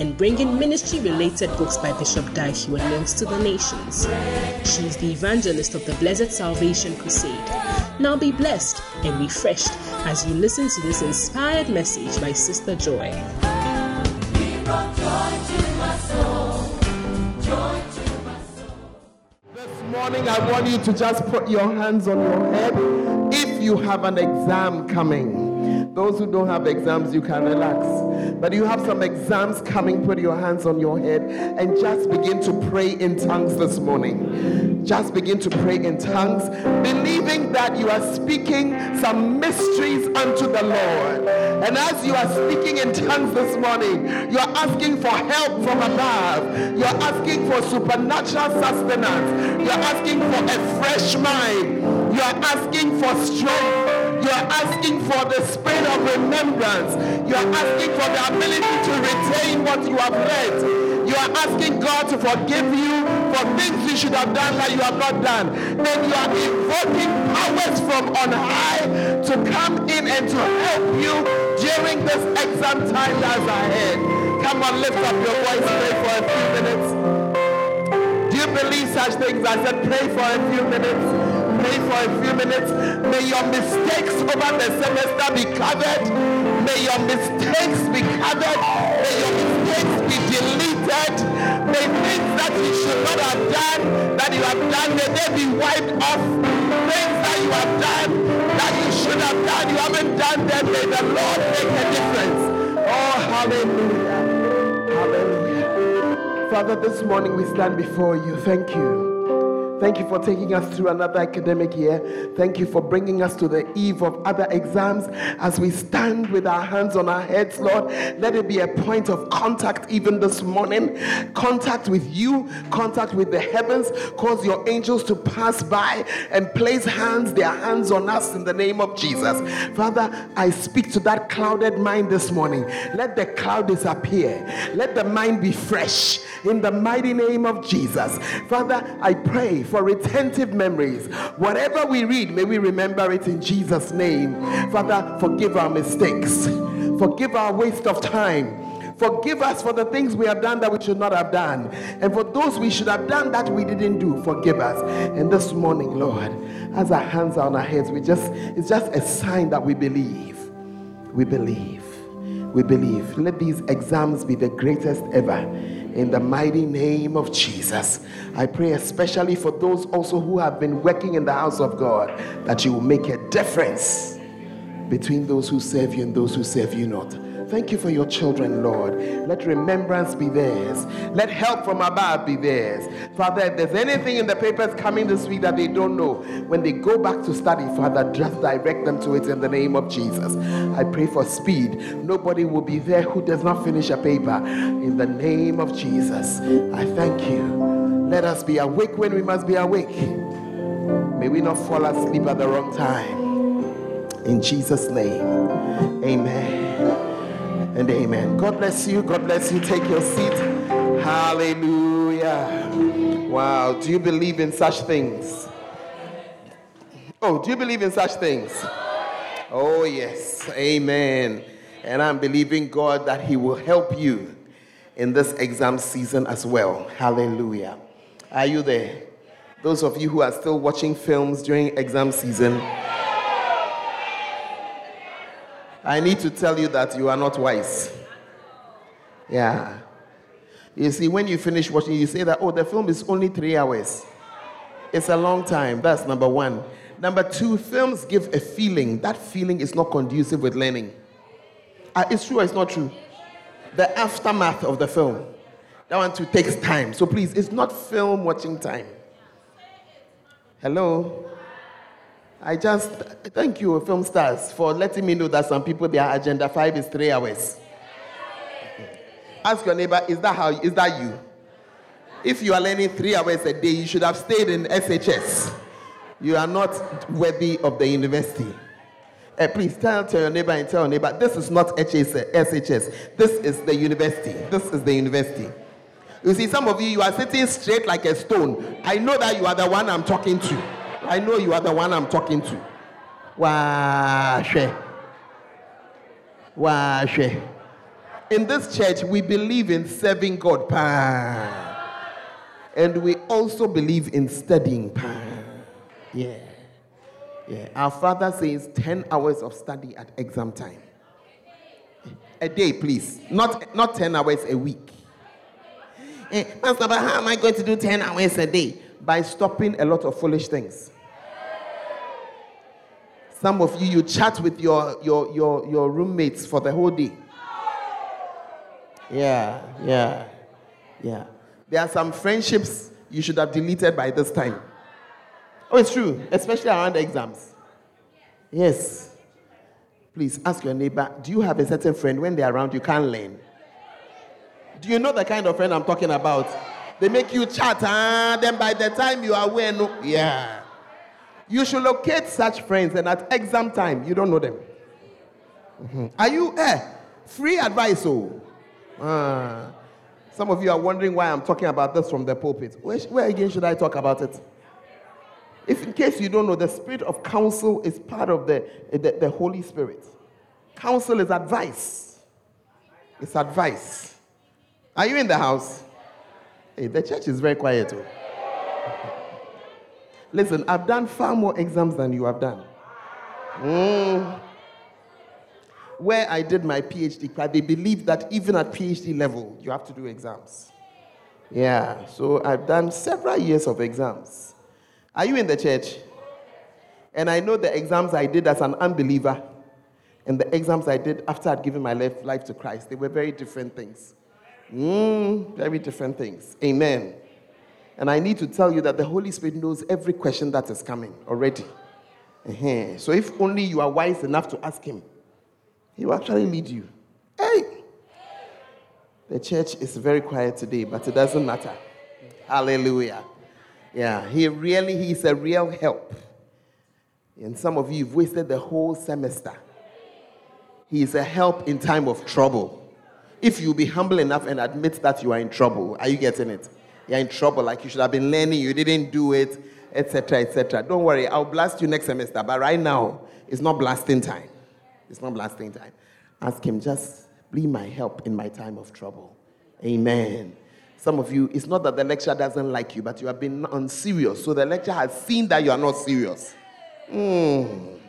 and bringing ministry related books by Bishop Dag Heward-Mills to the nations. She is the evangelist of the Blessed Salvation Crusade. Now be blessed and refreshed as you listen to this inspired message by Sister Joy. This morning, I want you to just put your hands on your head if you have an exam coming. Those who don't have exams, you can relax. But you have some exams coming, put your hands on your head and just begin to pray in tongues this morning. Just begin to pray in tongues, believing that you are speaking some mysteries unto the Lord. And as you are speaking in tongues this morning, you are asking for help from above. You are asking for supernatural sustenance. You are asking for a fresh mind. You are asking for strength. You are asking for the spirit of remembrance. You are asking for the ability to retain what you have read. You are asking God to forgive you for things you should have done that you have not done. Then you are invoking powers from on high to come in and to help you during this exam time that's ahead. Come on, lift up your voice, pray for a few minutes. Do you believe such things? I said pray for a few minutes pray for a few minutes. May your mistakes over the semester be covered. May your mistakes be covered. May your mistakes be deleted. May things that you should not have done, that you have done, may they be wiped off. Things that you have done, that you should have done, you haven't done them. May the Lord make a difference. Oh, hallelujah. Hallelujah. Father, this morning we stand before you. Thank you. Thank you for taking us through another academic year. Thank you for bringing us to the eve of other exams. As we stand with our hands on our heads, Lord, let it be a point of contact even this morning. Contact with you, contact with the heavens. Cause your angels to pass by and place hands, their hands on us in the name of Jesus. Father, I speak to that clouded mind this morning. Let the cloud disappear. Let the mind be fresh in the mighty name of Jesus. Father, I pray for retentive memories. Whatever we read, may we remember it in Jesus' name. Father, forgive our mistakes, forgive our waste of time. Forgive us for the things we have done that we should not have done. And for those we should have done that we didn't do, forgive us. And this morning, Lord, as our hands are on our heads, we just it's just a sign that we believe. We believe. We believe. Let these exams be the greatest ever in the mighty name of Jesus. I pray especially for those also who have been working in the house of God that you will make a difference between those who serve you and those who serve you not. Thank you for your children, Lord. Let remembrance be theirs. Let help from above be theirs. Father, if there's anything in the papers coming this week that they don't know, when they go back to study, Father, just direct them to it in the name of Jesus. I pray for speed. Nobody will be there who does not finish a paper. In the name of Jesus, I thank you. Let us be awake when we must be awake. May we not fall asleep at the wrong time. In Jesus' name, amen and amen. God bless you. God bless you. Take your seat. Hallelujah. Wow. Do you believe in such things? Oh, do you believe in such things? Oh, yes. Amen. And I'm believing God that He will help you in this exam season as well. Hallelujah. Are you there? Those of you who are still watching films during exam season, I need to tell you that you are not wise. Yeah. You see, when you finish watching, you say that, oh, the film is only three hours. It's a long time. That's number one. Number two, films give a feeling. That feeling is not conducive with learning. Uh, it's true or it's not true? The aftermath of the film. That one too takes time. So please, it's not film watching time. Hello? I just thank you, film stars, for letting me know that some people their agenda five is three hours. Ask your neighbor, is that how is that you? If you are learning three hours a day, you should have stayed in SHS. You are not worthy of the university. Uh, please tell, tell your neighbor and tell your neighbor, this is not SHS. This is the university. This is the university. You see, some of you, you are sitting straight like a stone. I know that you are the one I'm talking to. I know you are the one I'm talking to. In this church, we believe in serving God. And we also believe in studying. Yeah. Yeah. Our father says 10 hours of study at exam time. A day, please. Not, not 10 hours a week. Eh, Pastor, but how am I going to do 10 hours a day? By stopping a lot of foolish things. Some of you, you chat with your, your, your, your roommates for the whole day. Yeah, yeah, yeah. There are some friendships you should have deleted by this time. Oh, it's true, especially around exams. Yes. Please ask your neighbor do you have a certain friend when they're around you can't learn? Do you know the kind of friend I'm talking about? They make you chat, ah, then by the time you are aware, no, yeah. You should locate such friends, and at exam time, you don't know them. Mm-hmm. Are you, eh, free advice, oh. Ah. Some of you are wondering why I'm talking about this from the pulpit. Where, where again should I talk about it? If, in case you don't know, the spirit of counsel is part of the, the, the Holy Spirit. Counsel is advice. It's advice. Are you in the house? Hey, the church is very quiet. Oh. Listen, I've done far more exams than you have done. Mm. Where I did my PhD, they believe that even at PhD level, you have to do exams. Yeah, so I've done several years of exams. Are you in the church? And I know the exams I did as an unbeliever and the exams I did after I'd given my life, life to Christ, they were very different things. Mm, very different things. Amen. And I need to tell you that the Holy Spirit knows every question that is coming already. Uh-huh. So if only you are wise enough to ask Him, He will actually lead you. Hey! The church is very quiet today, but it doesn't matter. Hallelujah. Yeah, He really, He's a real help. And some of you have wasted the whole semester. He is a help in time of trouble. If you be humble enough and admit that you are in trouble, are you getting it? You're in trouble, like you should have been learning, you didn't do it, etc., etc. Don't worry, I'll blast you next semester, but right now, it's not blasting time. It's not blasting time. Ask him, just be my help in my time of trouble. Amen. Some of you, it's not that the lecturer doesn't like you, but you have been unserious. So the lecturer has seen that you are not serious. Mm.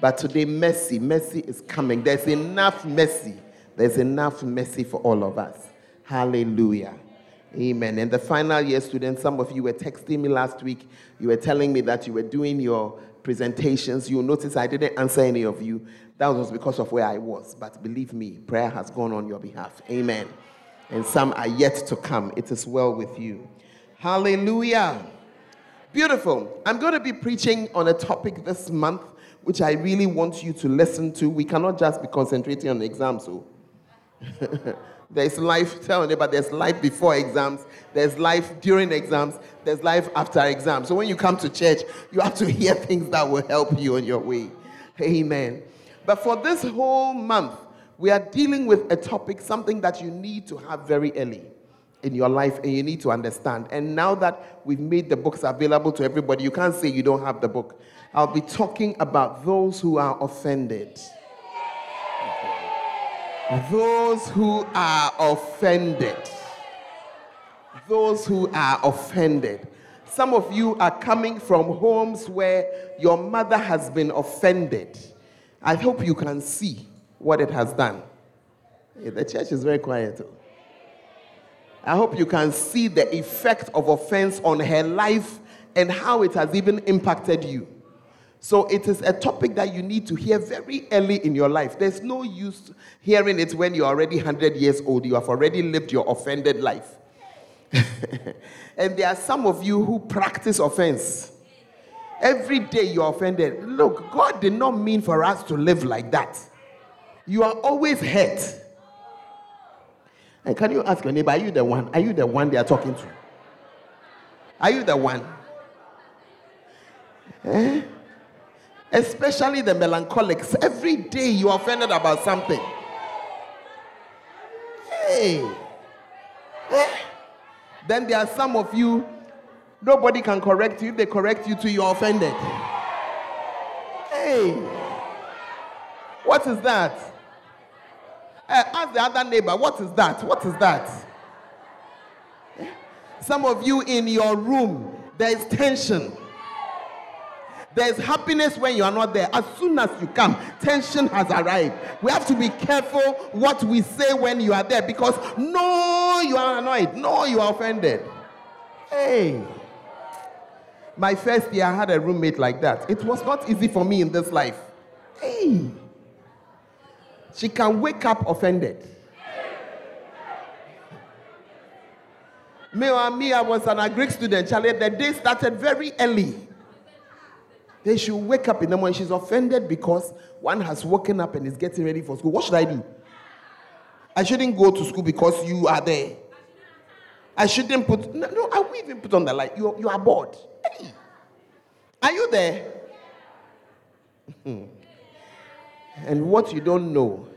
But today, mercy, mercy is coming. There's enough mercy. There's enough mercy for all of us. Hallelujah. Amen. And the final year students, some of you were texting me last week. You were telling me that you were doing your presentations. You'll notice I didn't answer any of you. That was because of where I was. But believe me, prayer has gone on your behalf. Amen. And some are yet to come. It is well with you. Hallelujah. Beautiful. I'm going to be preaching on a topic this month which I really want you to listen to. We cannot just be concentrating on exams. Oh. So. There's life, tell but there's life before exams, there's life during exams, there's life after exams. So when you come to church, you have to hear things that will help you on your way. Amen. But for this whole month, we are dealing with a topic, something that you need to have very early in your life and you need to understand. And now that we've made the books available to everybody, you can't say you don't have the book. I'll be talking about those who are offended. Those who are offended. Those who are offended. Some of you are coming from homes where your mother has been offended. I hope you can see what it has done. The church is very quiet. I hope you can see the effect of offense on her life and how it has even impacted you. So it is a topic that you need to hear very early in your life. There's no use hearing it when you're already 100 years old. You have already lived your offended life. and there are some of you who practice offense. Every day you're offended. Look, God did not mean for us to live like that. You are always hurt. And can you ask your neighbor, are you the one? Are you the one they are talking to? Are you the one? Eh? Especially the melancholics. Every day you are offended about something. Hey. Eh? Then there are some of you, nobody can correct you. If they correct you too, you're offended. Hey. What is that? Uh, ask the other neighbor, what is that? What is that? Some of you in your room, there is tension. There's happiness when you are not there. As soon as you come, tension has arrived. We have to be careful what we say when you are there because no, you are annoyed. No, you are offended. Hey. My first year, I had a roommate like that. It was not easy for me in this life. Hey. She can wake up offended. Me, me, I was an Greek student. Charlie, the day started very early. Then she'll wake up in the morning. She's offended because one has woken up and is getting ready for school. What should I do? I shouldn't go to school because you are there. I shouldn't put, no, no I won't even put on the light. You, you are bored. Hey, are you there? and what you don't know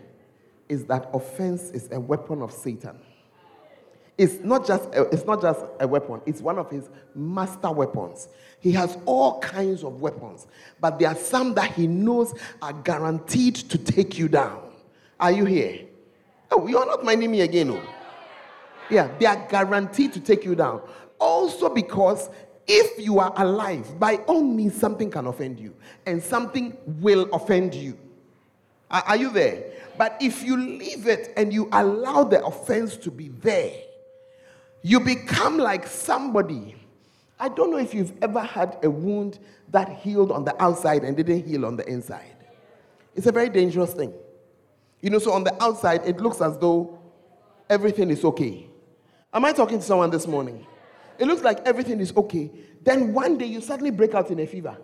is that offense is a weapon of Satan. It's not just a, it's not just a weapon, it's one of his master weapons. He has all kinds of weapons, but there are some that he knows are guaranteed to take you down. Are you here? Oh, you are not minding me again. Oh. Yeah, they are guaranteed to take you down. Also, because if you are alive, by all means, something can offend you, and something will offend you. Are, are you there? But if you leave it and you allow the offense to be there, you become like somebody. I don't know if you've ever had a wound that healed on the outside and didn't heal on the inside. It's a very dangerous thing. You know, so on the outside, it looks as though everything is okay. Am I talking to someone this morning? It looks like everything is okay. Then one day you suddenly break out in a fever.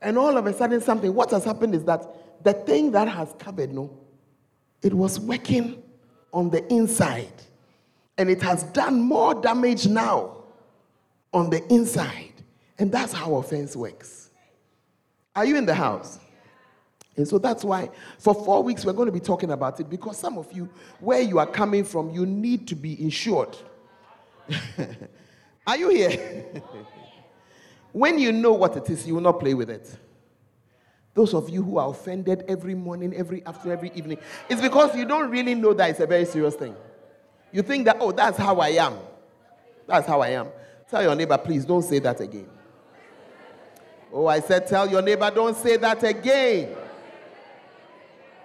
And all of a sudden, something, what has happened is that the thing that has covered, no, it was working on the inside. And it has done more damage now on the inside. And that's how offense works. Are you in the house? And so that's why for four weeks we're going to be talking about it because some of you, where you are coming from, you need to be insured. are you here? when you know what it is, you will not play with it. Those of you who are offended every morning, every afternoon, every evening, it's because you don't really know that it's a very serious thing. You think that, oh, that's how I am. That's how I am. Tell your neighbor, please don't say that again. Oh, I said, tell your neighbor, don't say that again.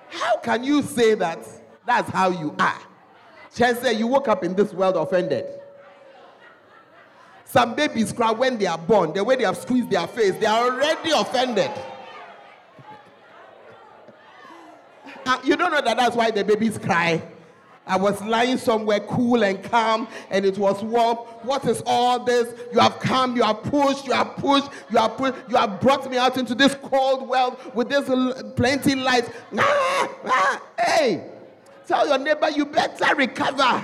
How can you say that? That's how you are. Chance you woke up in this world offended. Some babies cry when they are born, the way they have squeezed their face, they are already offended. Uh, you don't know that that's why the babies cry. I was lying somewhere cool and calm and it was warm. What is all this? You have come, you have pushed, you have pushed, you have pushed, you have brought me out into this cold world with this plenty light. Ah, ah, hey, tell your neighbor you better recover.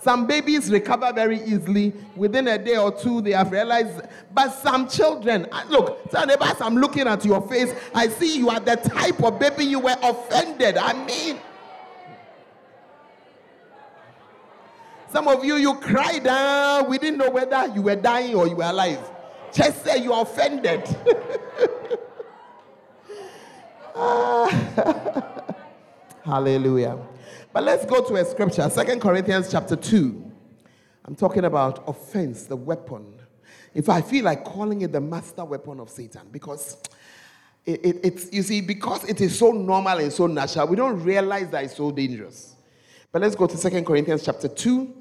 Some babies recover very easily. Within a day or two, they have realized. But some children, look, tell neighbors, I'm looking at your face. I see you are the type of baby you were offended. I mean, some of you, you cried down. We didn't know whether you were dying or you were alive. Just say you're offended. Hallelujah. But let's go to a scripture, Second Corinthians chapter 2. I'm talking about offense, the weapon. If I feel like calling it the master weapon of Satan, because it, it, it's, you see, because it is so normal and so natural, we don't realize that it's so dangerous. But let's go to Second Corinthians chapter 2.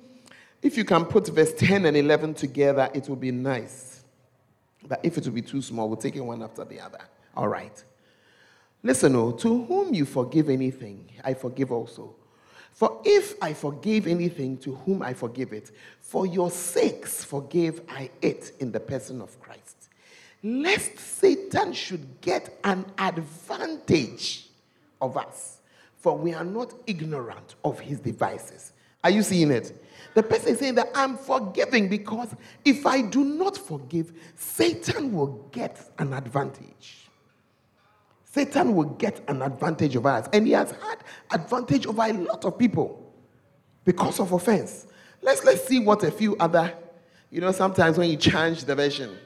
If you can put verse 10 and 11 together, it will be nice. But if it will be too small, we'll take it one after the other. All right. Listen, oh, to whom you forgive anything, I forgive also. For if I forgive anything to whom I forgive it, for your sakes forgive I it in the person of Christ. Lest Satan should get an advantage of us. for we are not ignorant of his devices. Are you seeing it? The person is saying that I'm forgiving because if I do not forgive, Satan will get an advantage. Satan will get an advantage over us. And he has had advantage over a lot of people because of offense. Let's let's see what a few other, you know, sometimes when you change the version.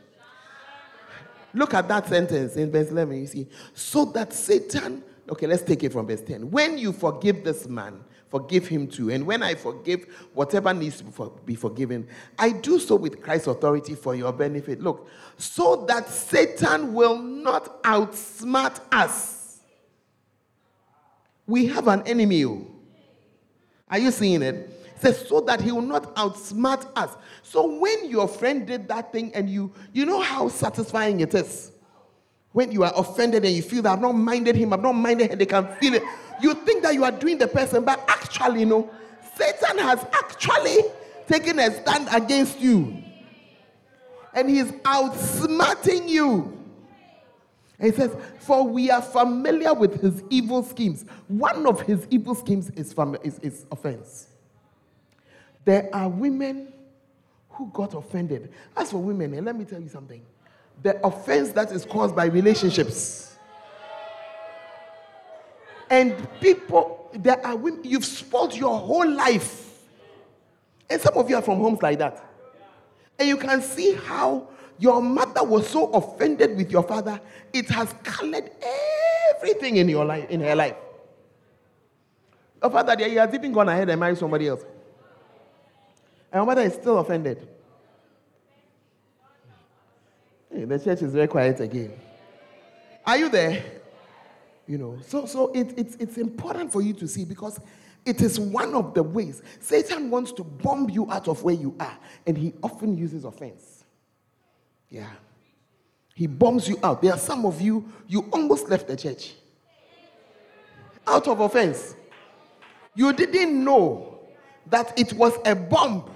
Look at that sentence in verse 11. You see, so that Satan, okay, let's take it from verse 10. When you forgive this man, forgive him too. And when I forgive whatever needs to be forgiven, I do so with Christ's authority for your benefit. Look, so that Satan will not outsmart us. We have an enemy. Oh. Are you seeing it? it? Says so that he will not outsmart us. So when your friend did that thing and you you know how satisfying it is. When you are offended and you feel that I've not minded him, I've not minded him, they can feel it you think that you are doing the person, but actually, no, Satan has actually taken a stand against you. And he's outsmarting you. And he says, For we are familiar with his evil schemes. One of his evil schemes is, fam- is, is offense. There are women who got offended. As for women, and let me tell you something the offense that is caused by relationships and people, there are women, you've spoiled your whole life. And some of you are from homes like that. And you can see how your mother was so offended with your father, it has colored everything in your life, in her life. Your father, he has even gone ahead and married somebody else. And your mother is still offended. Hey, the church is very quiet again. Are you there? You know, so so it, it's it's important for you to see because it is one of the ways Satan wants to bomb you out of where you are, and he often uses offense. Yeah. He bombs you out. There are some of you, you almost left the church out of offense. You didn't know that it was a bomb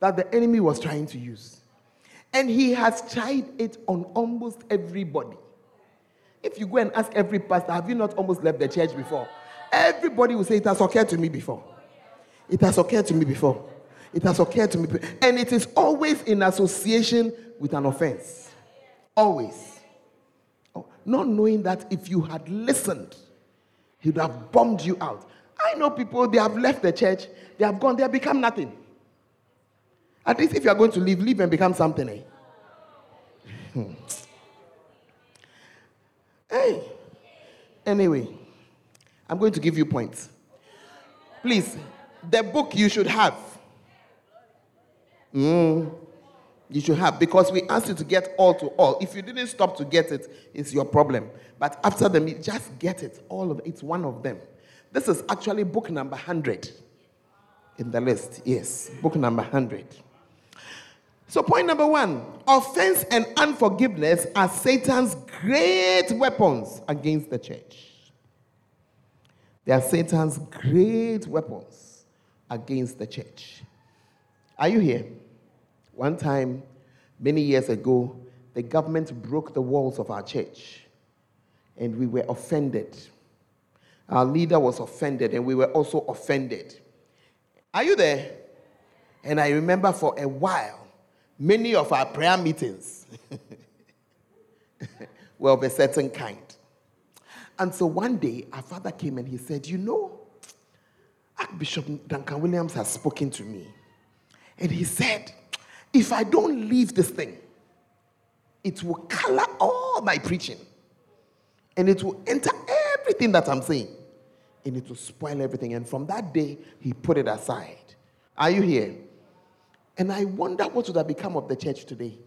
that the enemy was trying to use. And he has tried it on almost everybody. If you go and ask every pastor, have you not almost left the church before? Everybody will say, It has occurred to me before. It has occurred to me before. It has occurred to me. Before. And it is always in association with an offense. Always. Oh, not knowing that if you had listened, he would have bombed you out. I know people, they have left the church, they have gone, they have become nothing. At least if you are going to leave, leave and become something. Eh? Hmm. Hey. Anyway, I'm going to give you points. Please, the book you should have. Mm, you should have because we asked you to get all to all. If you didn't stop to get it, it's your problem. But after the meet, just get it. All of it. It's one of them. This is actually book number 100 in the list. Yes, book number 100. So, point number one offense and unforgiveness are Satan's great weapons against the church. They are Satan's great weapons against the church. Are you here? One time, many years ago, the government broke the walls of our church and we were offended. Our leader was offended and we were also offended. Are you there? And I remember for a while, many of our prayer meetings were of a certain kind. And so one day, our father came and he said, You know, Archbishop Duncan Williams has spoken to me. And he said, If I don't leave this thing, it will color all my preaching. And it will enter everything that I'm saying. And it will spoil everything. And from that day, he put it aside. Are you here? And I wonder what would have become of the church today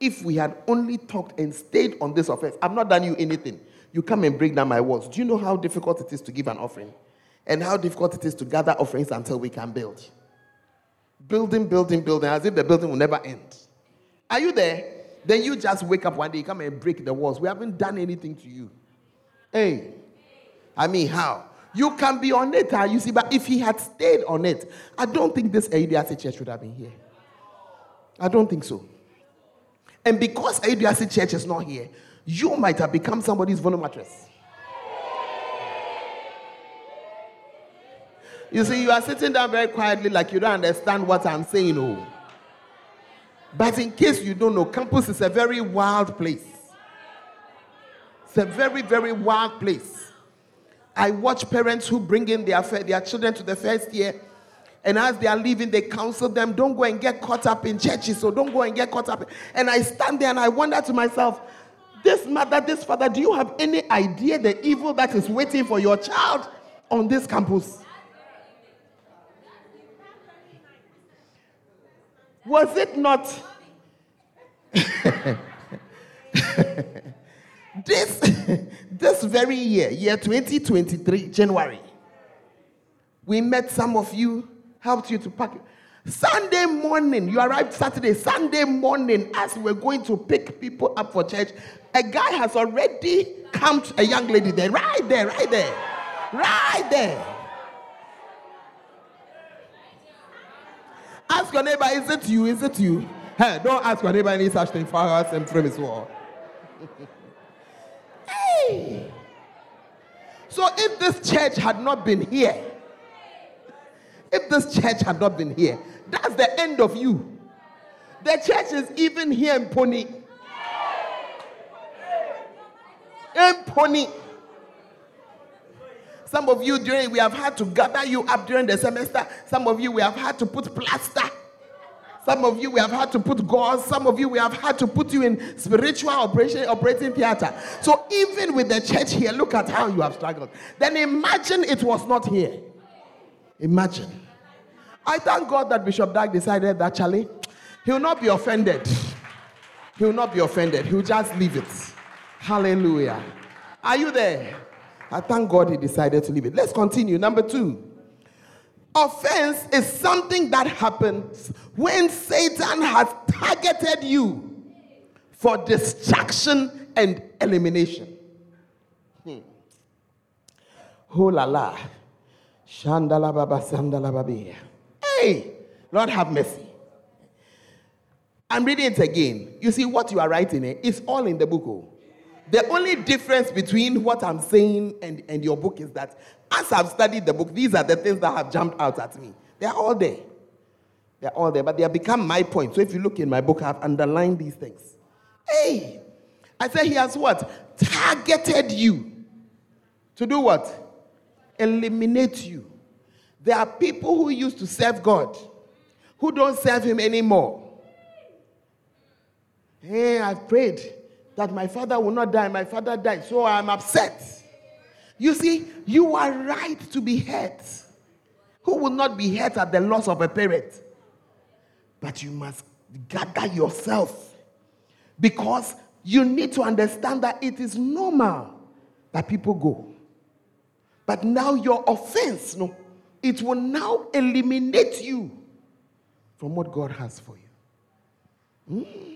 if we had only talked and stayed on this offense. I've not done you anything. You come and break down my walls. Do you know how difficult it is to give an offering? And how difficult it is to gather offerings until we can build? Building, building, building, as if the building will never end. Are you there? Then you just wake up one day, come and break the walls. We haven't done anything to you. Hey, I mean, how? You can be on it, ah, you see, but if he had stayed on it, I don't think this ADRC church would have been here. I don't think so. And because ADRC church is not here, you might have become somebody's volume mattress. You see, you are sitting down very quietly like you don't understand what I'm saying. Oh. But in case you don't know, campus is a very wild place. It's a very, very wild place. I watch parents who bring in their, their children to the first year, and as they are leaving, they counsel them, don't go and get caught up in churches, so don't go and get caught up. And I stand there and I wonder to myself, this mother, this father, do you have any idea the evil that is waiting for your child on this campus? Was it not this this very year, year 2023, January, we met some of you, helped you to pack. Sunday morning, you arrived Saturday, Sunday morning, as we're going to pick people up for church, a guy has already camped a young lady there, right there, right there, right there. Ask your neighbor, is it you? Is it you? Hey, don't ask your neighbor any such thing for us and from his wall. So if this church had not been here, if this church had not been here, that's the end of you. The church is even here in Pony. In Pony. Some of you during we have had to gather you up during the semester. Some of you we have had to put plaster. Some of you we have had to put gauze. Some of you we have had to put you in spiritual operation operating theater. So even with the church here, look at how you have struggled. Then imagine it was not here. Imagine. I thank God that Bishop Dag decided that Charlie, he will not be offended. He will not be offended. He will just leave it. Hallelujah. Are you there? I thank God he decided to leave it. Let's continue. Number two. Offense is something that happens when Satan has targeted you for destruction and elimination. Hmm. Oh la la. Shandala baba sandala babi. Hey, Lord have mercy. I'm reading it again. You see, what you are writing is all in the book. The only difference between what I'm saying and, and your book is that as I've studied the book, these are the things that have jumped out at me. They're all there. They're all there, but they have become my point. So if you look in my book, I've underlined these things. Hey, I said he has what? Targeted you. To do what? Eliminate you. There are people who used to serve God who don't serve him anymore. Hey, I've prayed that my father will not die. My father died, so I'm upset. You see, you are right to be hurt. Who will not be hurt at the loss of a parent? But you must gather yourself because you need to understand that it is normal that people go. But now your offense, no, it will now eliminate you from what God has for you. Mm.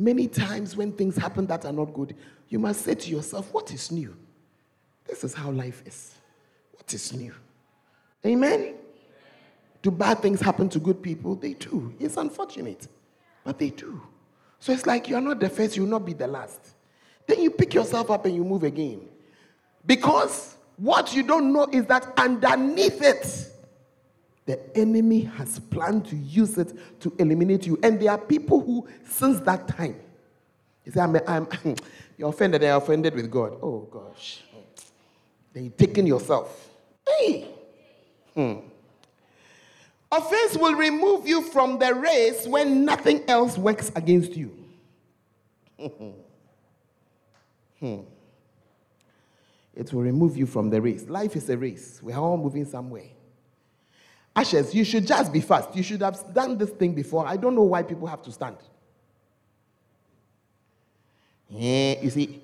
Many times when things happen that are not good, you must say to yourself, What is new? This is how life is. What is new? Amen? Do bad things happen to good people? They do. It's unfortunate, but they do. So it's like you're not the first, you'll not be the last. Then you pick yourself up and you move again. Because what you don't know is that underneath it, the enemy has planned to use it to eliminate you. And there are people who, since that time, you say, I'm, I'm, you're offended, they're offended with God. Oh, gosh. Then you're taking yourself. Hey! Hmm. Offense will remove you from the race when nothing else works against you. hmm. It will remove you from the race. Life is a race. We are all moving somewhere. Ashes, you should just be fast. You should have done this thing before. I don't know why people have to stand. Yeah, you see,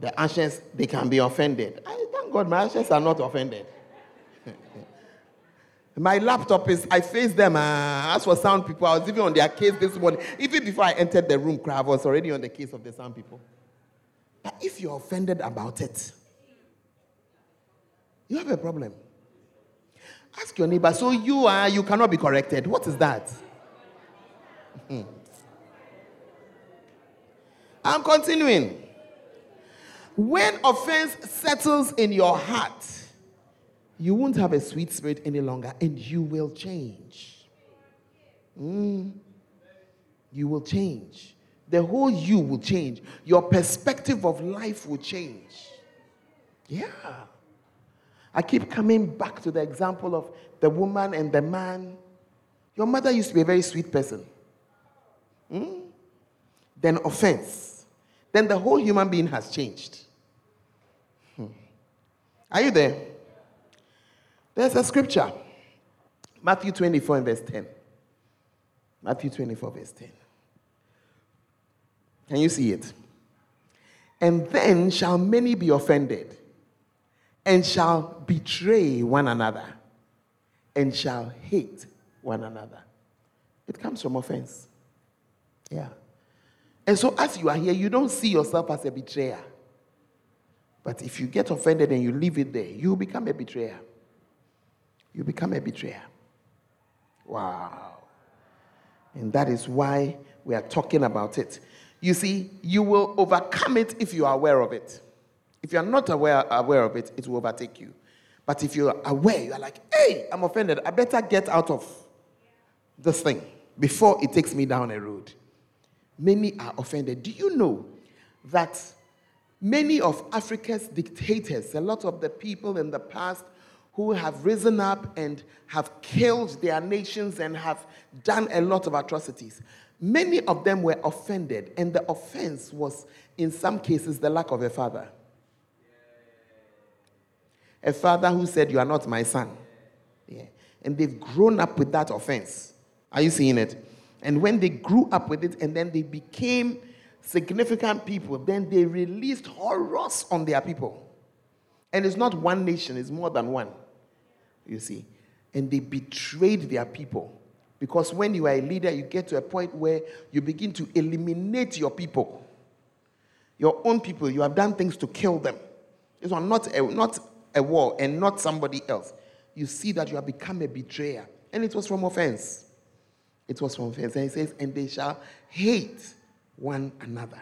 the ashes, they can be offended. I thank God my ashes are not offended. my laptop is, I face them. Uh, as for sound people, I was even on their case this morning. Even before I entered the room, I was already on the case of the sound people. But if you're offended about it, you have a problem. Ask your neighbor, so you are, you cannot be corrected. What is that? Hmm. I'm continuing. When offense settles in your heart, you won't have a sweet spirit any longer and you will change. Mm. You will change. The whole you will change. Your perspective of life will change. Yeah. I keep coming back to the example of the woman and the man. Your mother used to be a very sweet person. Mm? Then offense. Then the whole human being has changed. Hmm. Are you there? There's a scripture. Matthew 24 and verse 10. Matthew 24, verse 10. Can you see it? And then shall many be offended, and shall betray one another, and shall hate one another. It comes from offense. Yeah. And so, as you are here, you don't see yourself as a betrayer. But if you get offended and you leave it there, you become a betrayer. You become a betrayer. Wow. And that is why we are talking about it. You see, you will overcome it if you are aware of it. If you are not aware, aware of it, it will overtake you. But if you're aware, you are like, hey, I'm offended. I better get out of this thing before it takes me down a road. Many are offended. Do you know that many of Africa's dictators, a lot of the people in the past who have risen up and have killed their nations and have done a lot of atrocities, Many of them were offended, and the offense was, in some cases, the lack of a father. A father who said, You are not my son. Yeah. And they've grown up with that offense. Are you seeing it? And when they grew up with it and then they became significant people, then they released horrors on their people. And it's not one nation, it's more than one. You see. And they betrayed their people. Because when you are a leader, you get to a point where you begin to eliminate your people. Your own people, you have done things to kill them. This one, not not a wall and not somebody else. You see that you have become a betrayer. And it was from offense. It was from offense. And he says, and they shall hate one another.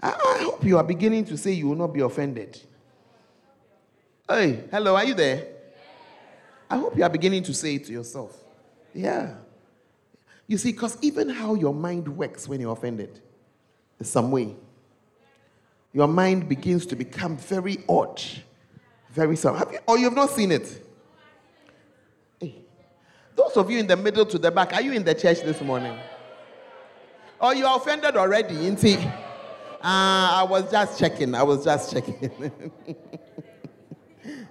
I, I hope you are beginning to say you will not be offended. Hey, hello, are you there? I hope you are beginning to say it to yourself. Yeah. You see, because even how your mind works when you're offended in some way. Your mind begins to become very odd, very some. Have you, or you have not seen it? Hey. Those of you in the middle to the back, are you in the church this morning? Or you are offended already, isn't it? Uh, I was just checking. I was just checking.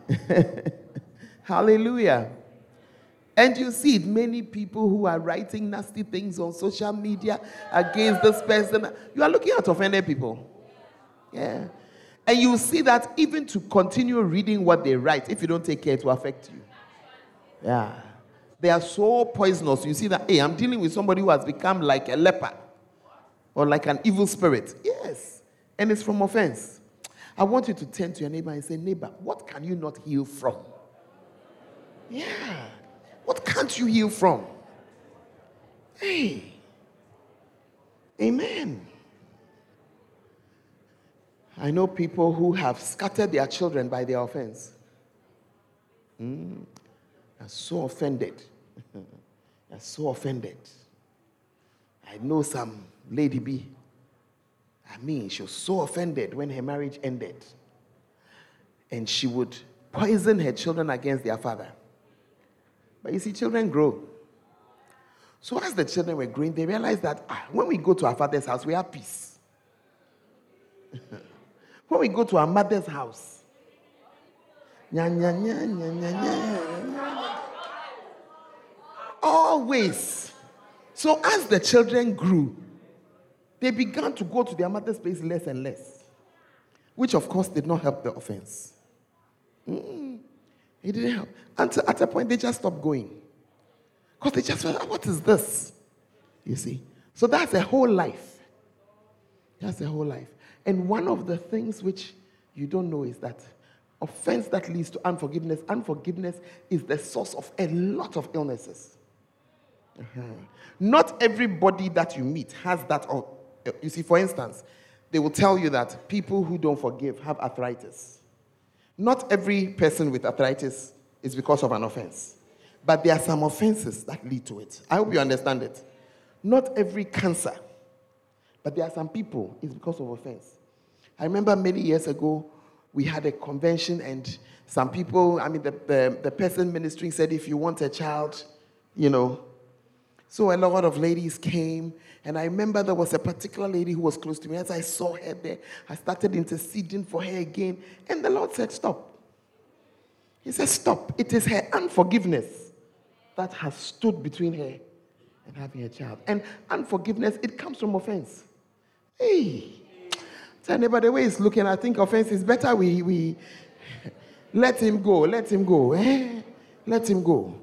Hallelujah. And you see many people who are writing nasty things on social media against this person. You are looking at offended people. Yeah. And you see that even to continue reading what they write, if you don't take care, it will affect you. Yeah. They are so poisonous. You see that, hey, I'm dealing with somebody who has become like a leper or like an evil spirit. Yes. And it's from offense. I want you to turn to your neighbor and say, neighbor, what can you not heal from? Yeah. What can't you heal from? Hey. Amen. I know people who have scattered their children by their offense. Mm. Are so offended. are so offended. I know some lady B. I mean, she was so offended when her marriage ended. And she would poison her children against their father. But you see, children grow. So as the children were growing, they realized that ah, when we go to our father's house, we have peace. when we go to our mother's house, nya, nya, nya, nya, nya, always. So as the children grew, they began to go to their mother's place less and less, which of course did not help the offense. Mm-mm. It didn't help. Until at a point, they just stopped going. Because they just felt, what is this? You see? So that's a whole life. That's a whole life. And one of the things which you don't know is that offense that leads to unforgiveness, unforgiveness is the source of a lot of illnesses. Uh-huh. Not everybody that you meet has that. You see, for instance, they will tell you that people who don't forgive have arthritis. Not every person with arthritis is because of an offense. But there are some offenses that lead to it. I hope you understand it. Not every cancer, but there are some people, it's because of offense. I remember many years ago, we had a convention, and some people, I mean, the, the, the person ministering said, if you want a child, you know. So a lot of ladies came, and I remember there was a particular lady who was close to me. As I saw her there, I started interceding for her again, and the Lord said, Stop. He said, Stop. It is her unforgiveness that has stood between her and having a child. And unforgiveness, it comes from offense. Hey. Tell neighbor the way he's looking, I think offense is better. We, we let him go, let him go. Eh? Let him go.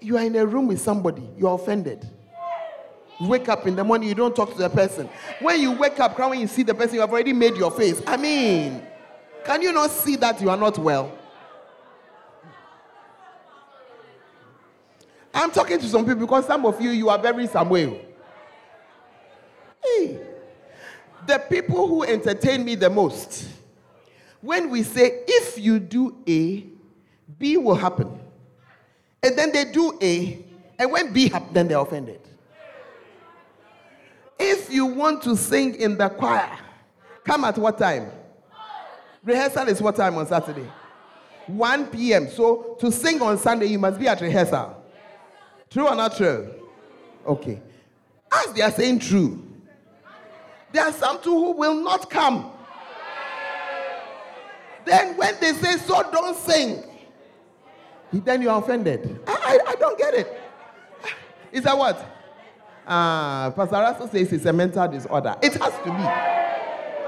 You are in a room with somebody, you are offended. wake up in the morning, you don't talk to the person. When you wake up, when you see the person, you have already made your face. I mean, can you not see that you are not well? I'm talking to some people because some of you, you are very Samuel. Hey, the people who entertain me the most, when we say, if you do A, B will happen. And then they do A, and when B happens, then they're offended. If you want to sing in the choir, come at what time? Rehearsal is what time on Saturday? 1 p.m. So to sing on Sunday, you must be at rehearsal. True or not true? Okay. As they are saying true, there are some too who will not come. Then when they say so, don't sing. Then you are offended. I, I, I don't get it. Is that what? Uh, Pastor Russell says it's a mental disorder. It has to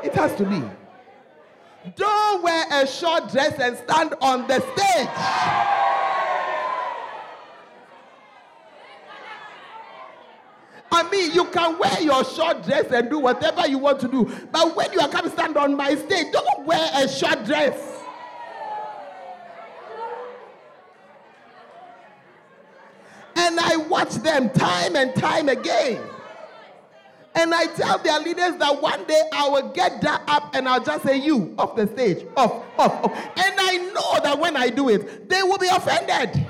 be. It has to be. Don't wear a short dress and stand on the stage. I mean, you can wear your short dress and do whatever you want to do. But when you are coming stand on my stage, don't wear a short dress. And I watch them time and time again. And I tell their leaders that one day I will get that up and I'll just say, You off the stage, off, off, off. And I know that when I do it, they will be offended.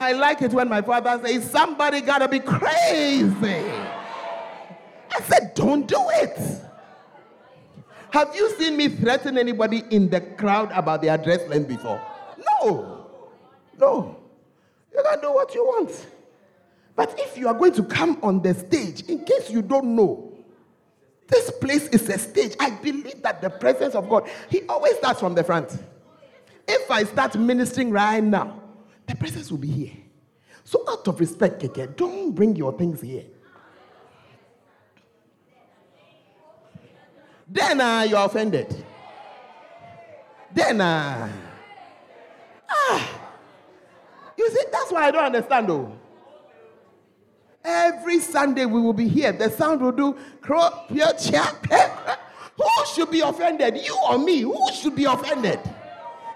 I like it when my father says, Somebody gotta be crazy. I said, Don't do it. Have you seen me threaten anybody in the crowd about their dress length before? No. No. You can do what you want. But if you are going to come on the stage, in case you don't know, this place is a stage. I believe that the presence of God, He always starts from the front. If I start ministering right now, the presence will be here. So, out of respect, Keke, don't bring your things here. Then uh, you're offended. Then, uh, ah, you see, that's why I don't understand though. Every Sunday we will be here. The sound will do. Who should be offended? You or me? Who should be offended?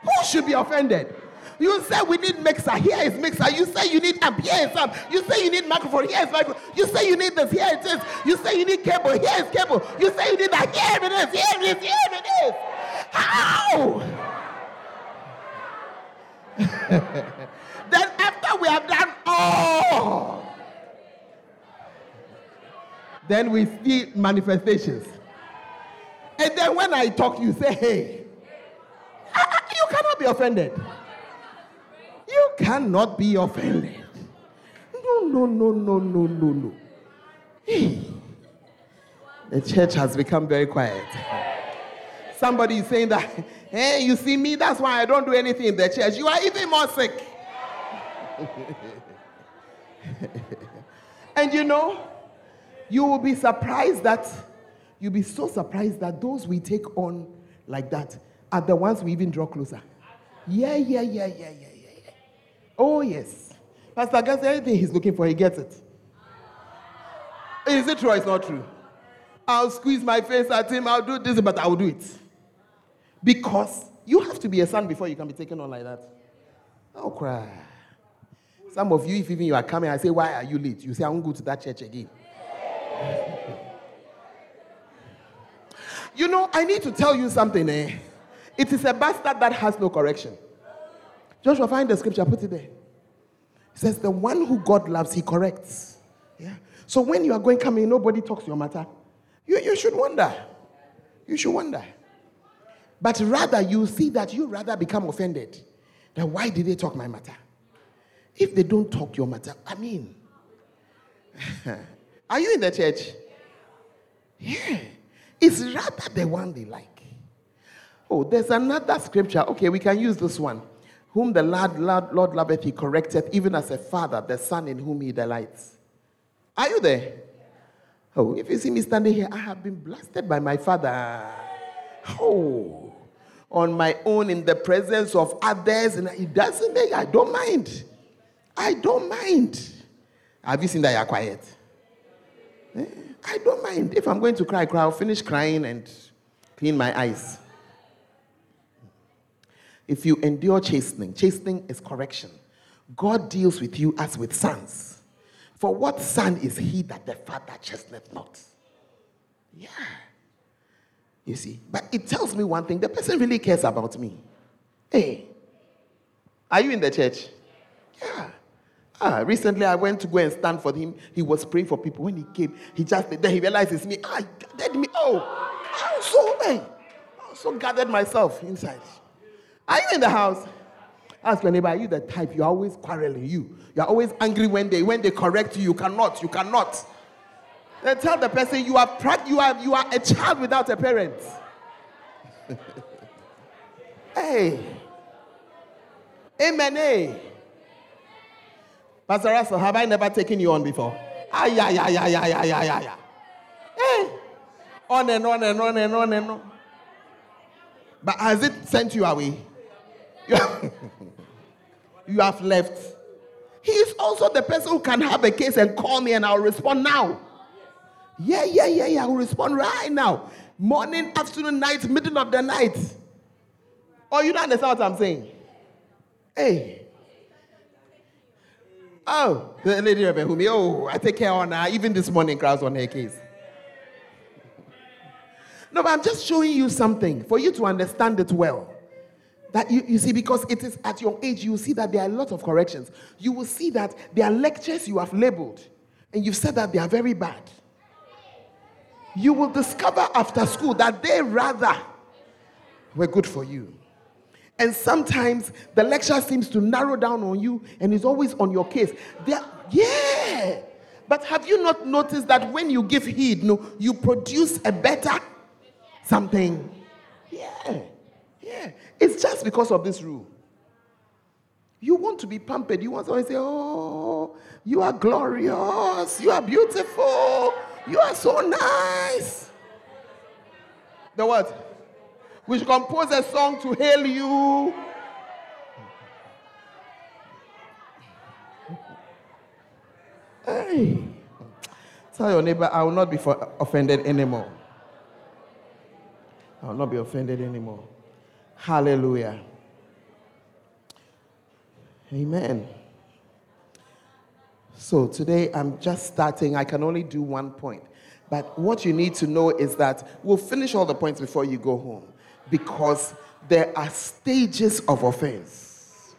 Who should be offended? You say we need mixer. Here is mixer. You say you need amp. Here is amp. You say you need microphone. Here is microphone. You say you need this. Here it is. You say you need cable. Here is cable. You say you need that. Here it is. Here it is. Here it is. How? then after we have done all, then we see manifestations. And then when I talk, you say, hey, you cannot be offended. Cannot be offended. No, no, no, no, no, no, no. The church has become very quiet. Somebody is saying that, hey, you see me, that's why I don't do anything in the church. You are even more sick. and you know, you will be surprised that, you'll be so surprised that those we take on like that are the ones we even draw closer. Yeah, yeah, yeah, yeah, yeah. Oh, yes. Pastor Gas, anything he's looking for, he gets it. Is it true or it's not true? I'll squeeze my face at him, I'll do this, but I'll do it. Because you have to be a son before you can be taken on like that. I'll cry. Some of you, if even you are coming, I say, Why are you late? You say, I won't go to that church again. you know, I need to tell you something, eh? It is a bastard that has no correction. Joshua, find the scripture, put it there. It says, The one who God loves, he corrects. Yeah. So when you are going coming, nobody talks your matter. You, you should wonder. You should wonder. But rather, you see that you rather become offended. Then why did they talk my matter? If they don't talk your matter, I mean, are you in the church? Yeah. It's rather the one they like. Oh, there's another scripture. Okay, we can use this one. Whom the Lord, Lord, Lord loveth, he correcteth, even as a father, the son in whom he delights. Are you there? Oh, if you see me standing here, I have been blasted by my father. Oh, on my own in the presence of others, and it doesn't make, I don't mind. I don't mind. Have you seen that you're quiet? Eh? I don't mind. If I'm going to cry, cry, I'll finish crying and clean my eyes. If you endure chastening, chastening is correction. God deals with you as with sons. For what son is he that the father chasteneth not? Yeah. You see, but it tells me one thing the person really cares about me. Hey, are you in the church? Yeah. Ah, recently I went to go and stand for him. He was praying for people. When he came, he just then he realized it's me. Ah, he me. Oh, I also, hey, I also gathered myself inside. Are you in the house? Ask your neighbor, are you the type you're always quarreling? You you're always angry when they when they correct you. You cannot, you cannot. Then tell the person you are you are you are a child without a parent. hey. Amen. Hey. Pastor Russell, have I never taken you on before? Ah, yeah, yeah, yeah, yeah, yeah, yeah, yeah, yeah. Hey. On and on and on and on and on. But has it sent you away? you have left. He is also the person who can have a case and call me and I'll respond now. Yeah, yeah, yeah, yeah. I will respond right now. Morning, afternoon, night, middle of the night. Oh, you don't understand what I'm saying? Hey. Oh, the lady of Humi. Oh, I take care on her. Even this morning, crowds on her case. No, but I'm just showing you something for you to understand it well. That you, you see, because it is at your age, you see that there are a lot of corrections. You will see that there are lectures you have labeled, and you've said that they are very bad. You will discover after school that they rather were good for you. And sometimes the lecture seems to narrow down on you and is always on your case. They're, yeah. But have you not noticed that when you give heed, no, you produce a better something? Yeah. Yeah. It's just because of this rule. You want to be pampered. You want to say, Oh, you are glorious. You are beautiful. You are so nice. The what? We should compose a song to hail you. Hey. Tell your neighbor, I will not be offended anymore. I will not be offended anymore. Hallelujah. Amen. So today I'm just starting. I can only do one point. But what you need to know is that we'll finish all the points before you go home because there are stages of offense.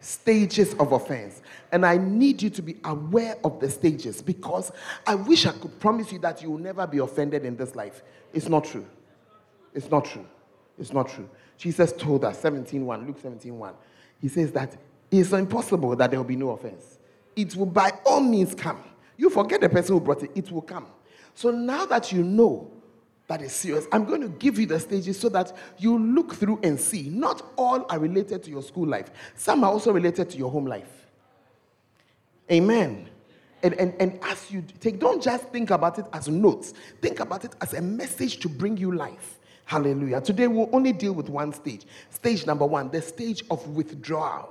Stages of offense. And I need you to be aware of the stages because I wish I could promise you that you will never be offended in this life. It's not true. It's not true. It's not true. Jesus told us, 17.1, Luke 17.1, he says that it's impossible that there will be no offense. It will by all means come. You forget the person who brought it, it will come. So now that you know that is serious, I'm going to give you the stages so that you look through and see. Not all are related to your school life, some are also related to your home life. Amen. And, and, and as you take, don't just think about it as notes, think about it as a message to bring you life. Hallelujah. Today we'll only deal with one stage. Stage number one, the stage of withdrawal.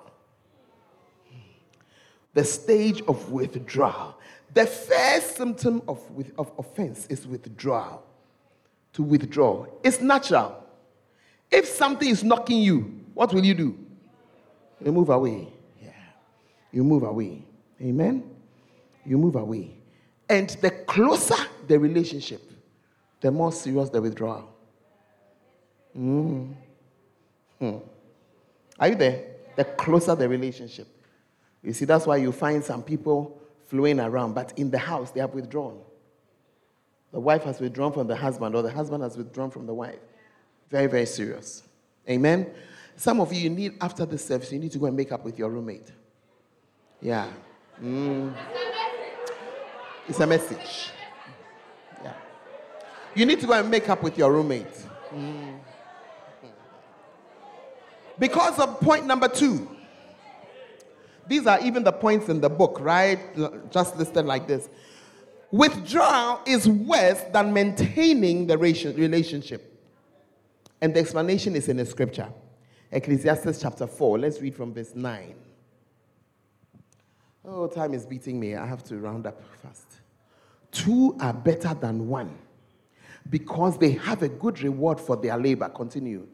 The stage of withdrawal. The first symptom of, of offense is withdrawal. To withdraw. It's natural. If something is knocking you, what will you do? You move away. Yeah. You move away. Amen. You move away. And the closer the relationship, the more serious the withdrawal. Mm. Hmm. Are you there? The closer the relationship. You see, that's why you find some people flowing around, but in the house they have withdrawn. The wife has withdrawn from the husband, or the husband has withdrawn from the wife. Very, very serious. Amen. Some of you, you need, after the service, you need to go and make up with your roommate. Yeah. Mm. It's a message. Yeah. You need to go and make up with your roommate. Mm. Because of point number two. These are even the points in the book, right? Just listed like this. Withdrawal is worse than maintaining the relationship. And the explanation is in the scripture. Ecclesiastes chapter 4. Let's read from verse 9. Oh, time is beating me. I have to round up fast. Two are better than one because they have a good reward for their labor. Continue.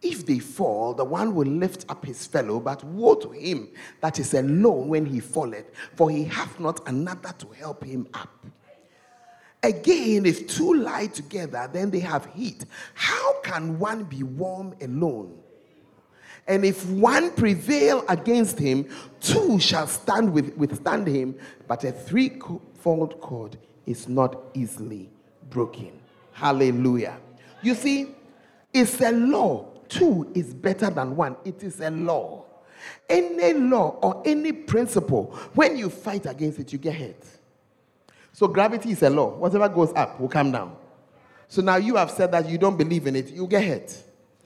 If they fall, the one will lift up his fellow, but woe to him that is alone when he falleth, for he hath not another to help him up. Again, if two lie together, then they have heat. How can one be warm alone? And if one prevail against him, two shall stand with, withstand him, but a threefold cord is not easily broken. Hallelujah. You see, it's a law two is better than one. It is a law. Any law or any principle, when you fight against it, you get hurt. So gravity is a law. Whatever goes up will come down. So now you have said that you don't believe in it, you get hurt.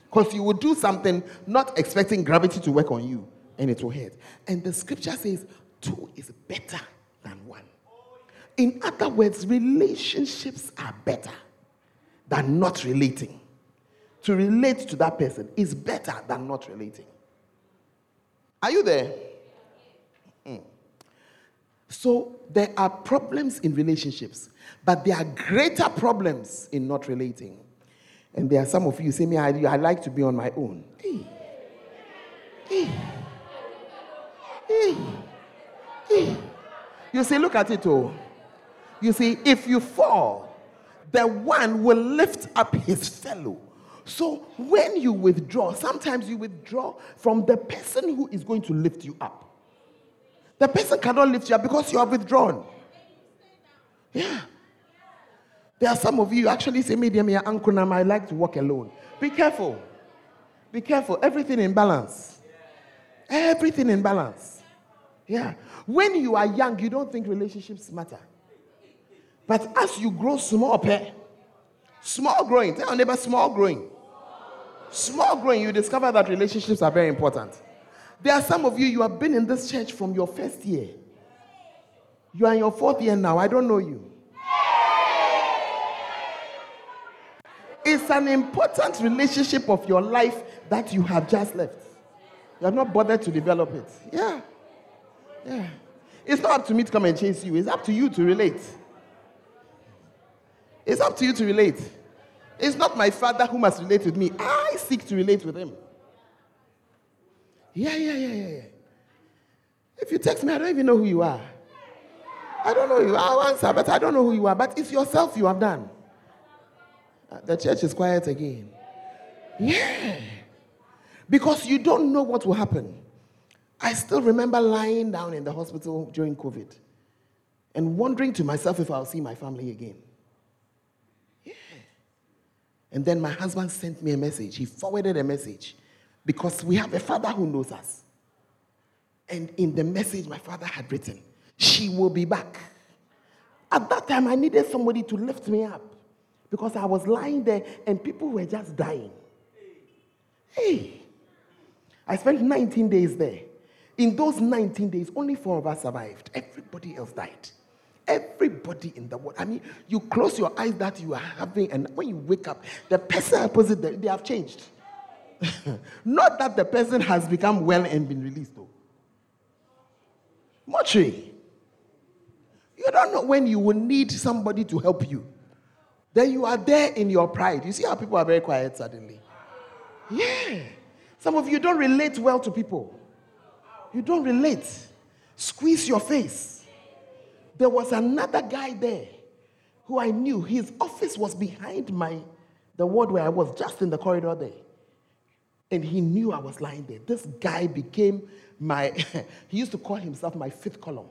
Because you will do something not expecting gravity to work on you, and it will hurt. And the scripture says two is better than one. In other words, relationships are better than not relating to relate to that person is better than not relating. Are you there? Mm. So there are problems in relationships, but there are greater problems in not relating. And there are some of you say, Me, I, I like to be on my own. Hey. Hey. Hey. You see, look at it all. You see, if you fall, the one will lift up his fellow so when you withdraw, sometimes you withdraw from the person who is going to lift you up. The person cannot lift you up because you are withdrawn. Yeah. There are some of you actually say, Medium, your uncle, I like to walk alone. Be careful. Be careful. Everything in balance. Everything in balance. Yeah. When you are young, you don't think relationships matter. But as you grow small, pair, small growing, tell your neighbor, small growing. Small growing, you discover that relationships are very important. There are some of you, you have been in this church from your first year. You are in your fourth year now. I don't know you. It's an important relationship of your life that you have just left. You have not bothered to develop it. Yeah. Yeah. It's not up to me to come and chase you, it's up to you to relate. It's up to you to relate. It's not my father who must relate with me. I seek to relate with him. Yeah, yeah, yeah, yeah, yeah. If you text me, I don't even know who you are. I don't know you. I'll answer, but I don't know who you are. But it's yourself you have done. Uh, the church is quiet again. Yeah. Because you don't know what will happen. I still remember lying down in the hospital during COVID and wondering to myself if I'll see my family again. And then my husband sent me a message. He forwarded a message because we have a father who knows us. And in the message, my father had written, She will be back. At that time, I needed somebody to lift me up because I was lying there and people were just dying. Hey, I spent 19 days there. In those 19 days, only four of us survived, everybody else died. Everybody in the world. I mean, you close your eyes that you are having, and when you wake up, the person opposite, they, they have changed. Not that the person has become well and been released, though. Mochi. You don't know when you will need somebody to help you. Then you are there in your pride. You see how people are very quiet suddenly? Yeah. Some of you don't relate well to people. You don't relate. Squeeze your face. There was another guy there who I knew. His office was behind my the ward where I was, just in the corridor there. And he knew I was lying there. This guy became my, he used to call himself my fifth column.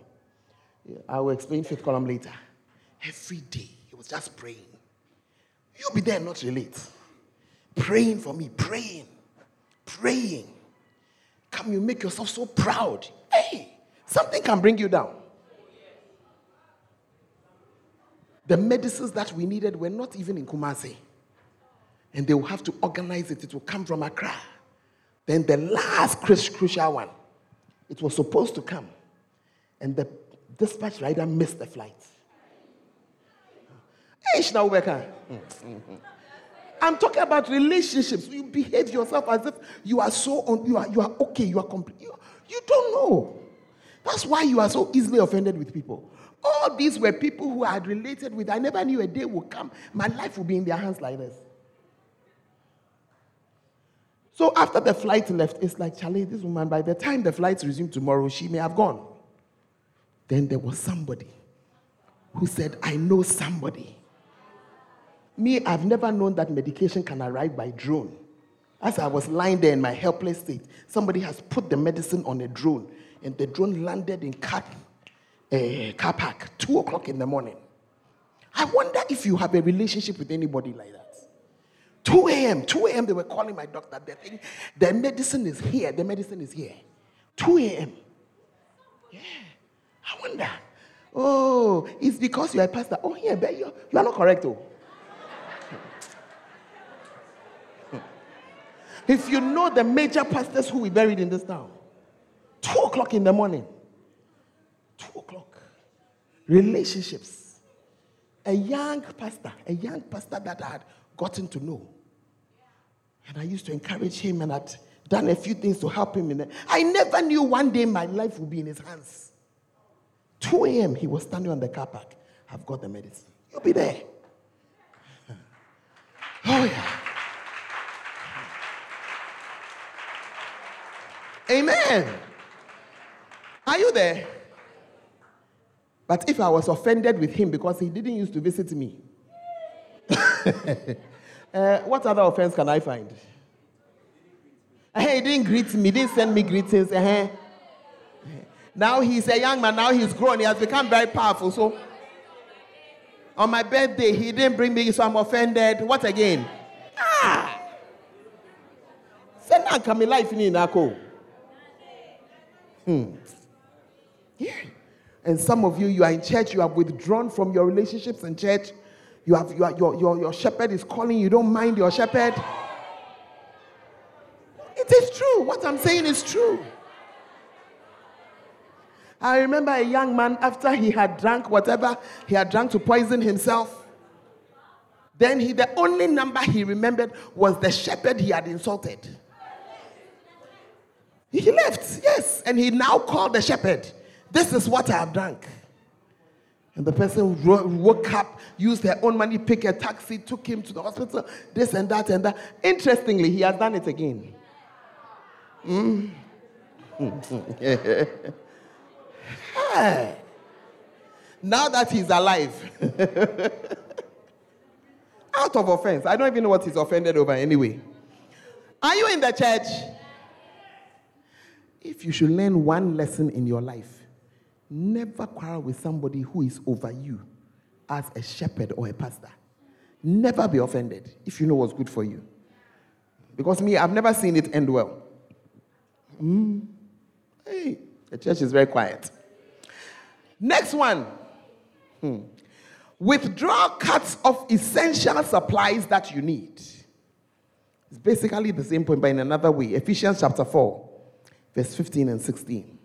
I will explain fifth column later. Every day, he was just praying. You'll be there not relate. Praying for me, praying, praying. Come, you make yourself so proud. Hey, something can bring you down. The medicines that we needed were not even in Kumasi. And they will have to organize it. It will come from Accra. Then the last crucial one, it was supposed to come. And the dispatch rider missed the flight. I'm talking about relationships. You behave yourself as if you are so on, you are you are okay, you are complete. You, you don't know. That's why you are so easily offended with people. All these were people who I had related with. I never knew a day would come. My life would be in their hands like this. So after the flight left, it's like, Charlie, this woman, by the time the flight resumed tomorrow, she may have gone. Then there was somebody who said, I know somebody. Me, I've never known that medication can arrive by drone. As I was lying there in my helpless state, somebody has put the medicine on a drone, and the drone landed in car, uh, car park, 2 o'clock in the morning. I wonder if you have a relationship with anybody like that. 2 a.m., 2 a.m., they were calling my doctor. They think the medicine is here, the medicine is here. 2 a.m. Yeah. I wonder. Oh, it's because you're a pastor. Oh, yeah, but you you are not correct, though. if you know the major pastors who we buried in this town, 2 o'clock in the morning, 2 o'clock, relationships. A young pastor, a young pastor that I had gotten to know. And I used to encourage him and I'd done a few things to help him. In it. I never knew one day my life would be in his hands. 2 a.m., he was standing on the car park. I've got the medicine. You'll be there. Oh, yeah. Amen. Are you there? But if I was offended with him because he didn't used to visit me, uh, what other offense can I find? Hey, he didn't greet me, didn't send me greetings. Uh-huh. Now he's a young man, now he's grown, he has become very powerful. So on my birthday, he didn't bring me, so I'm offended. What again? Ah! Send that come life in Nako. Hmm. Yeah. And some of you, you are in church, you have withdrawn from your relationships in church. You have you are, your, your, your shepherd is calling, you don't mind your shepherd. It is true. What I'm saying is true. I remember a young man after he had drank whatever he had drank to poison himself. Then he the only number he remembered was the shepherd he had insulted. He left, yes, and he now called the shepherd. This is what I have drank. And the person woke up, used their own money, picked a taxi, took him to the hospital, this and that and that. Interestingly, he has done it again. Mm. hey. Now that he's alive, out of offense, I don't even know what he's offended over anyway. Are you in the church? If you should learn one lesson in your life, Never quarrel with somebody who is over you as a shepherd or a pastor. Never be offended if you know what's good for you. Because me, I've never seen it end well. Mm. Hey, the church is very quiet. Next one. Hmm. Withdraw cuts of essential supplies that you need. It's basically the same point, but in another way. Ephesians chapter 4, verse 15 and 16.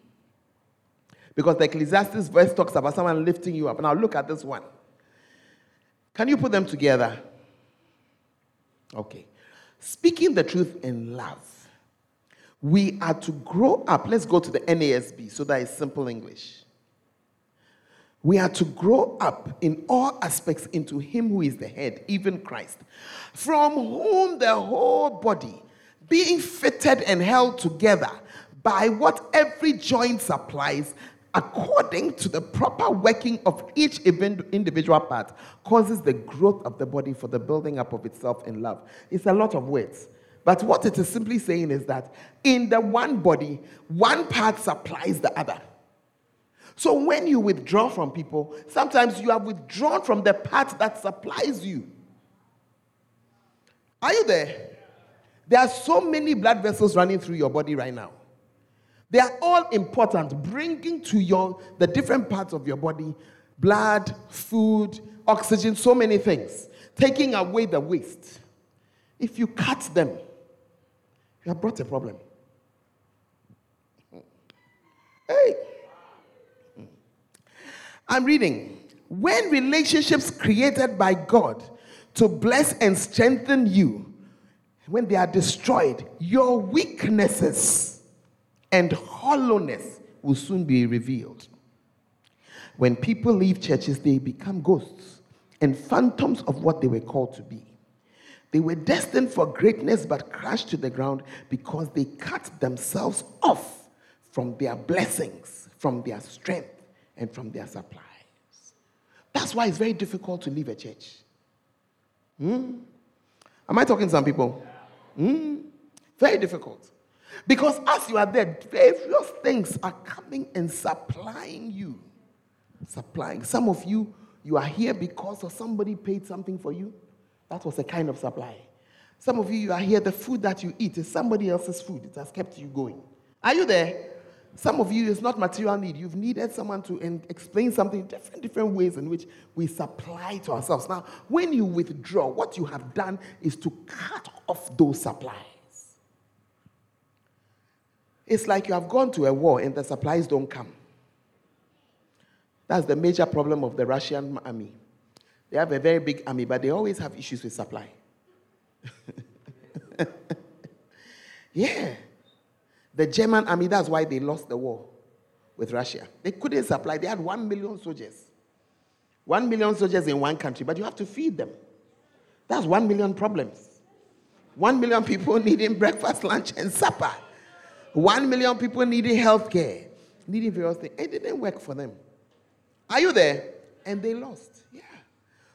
Because the Ecclesiastes verse talks about someone lifting you up. Now look at this one. Can you put them together? Okay. Speaking the truth in love. We are to grow up. Let's go to the NASB so that is simple English. We are to grow up in all aspects into Him who is the head, even Christ, from whom the whole body, being fitted and held together by what every joint supplies, according to the proper working of each individual part, causes the growth of the body for the building up of itself in love. It's a lot of words. But what it is simply saying is that in the one body, one part supplies the other. So when you withdraw from people, sometimes you have withdrawn from the part that supplies you. Are you there? There are so many blood vessels running through your body right now. They are all important, bringing to your the different parts of your body blood, food, oxygen, so many things, taking away the waste. If you cut them, you have brought a problem. Hey. I'm reading. When relationships created by God to bless and strengthen you, when they are destroyed, your weaknesses and hollowness will soon be revealed. When people leave churches, they become ghosts and phantoms of what they were called to be. They were destined for greatness but crashed to the ground because they cut themselves off from their blessings, from their strength, and from their supplies. That's why it's very difficult to leave a church. Hmm? Am I talking to some people? Hmm? Very difficult. Because as you are there, various things are coming and supplying you. Supplying. Some of you, you are here because of somebody paid something for you. That was a kind of supply. Some of you, you are here, the food that you eat is somebody else's food. It has kept you going. Are you there? Some of you, it's not material need. You've needed someone to explain something different, different ways in which we supply to ourselves. Now, when you withdraw, what you have done is to cut off those supplies. It's like you have gone to a war and the supplies don't come. That's the major problem of the Russian army. They have a very big army, but they always have issues with supply. yeah. The German army, that's why they lost the war with Russia. They couldn't supply, they had one million soldiers. One million soldiers in one country, but you have to feed them. That's one million problems. One million people needing breakfast, lunch, and supper. One million people needing health care, needing various things. It didn't work for them. Are you there? And they lost. Yeah.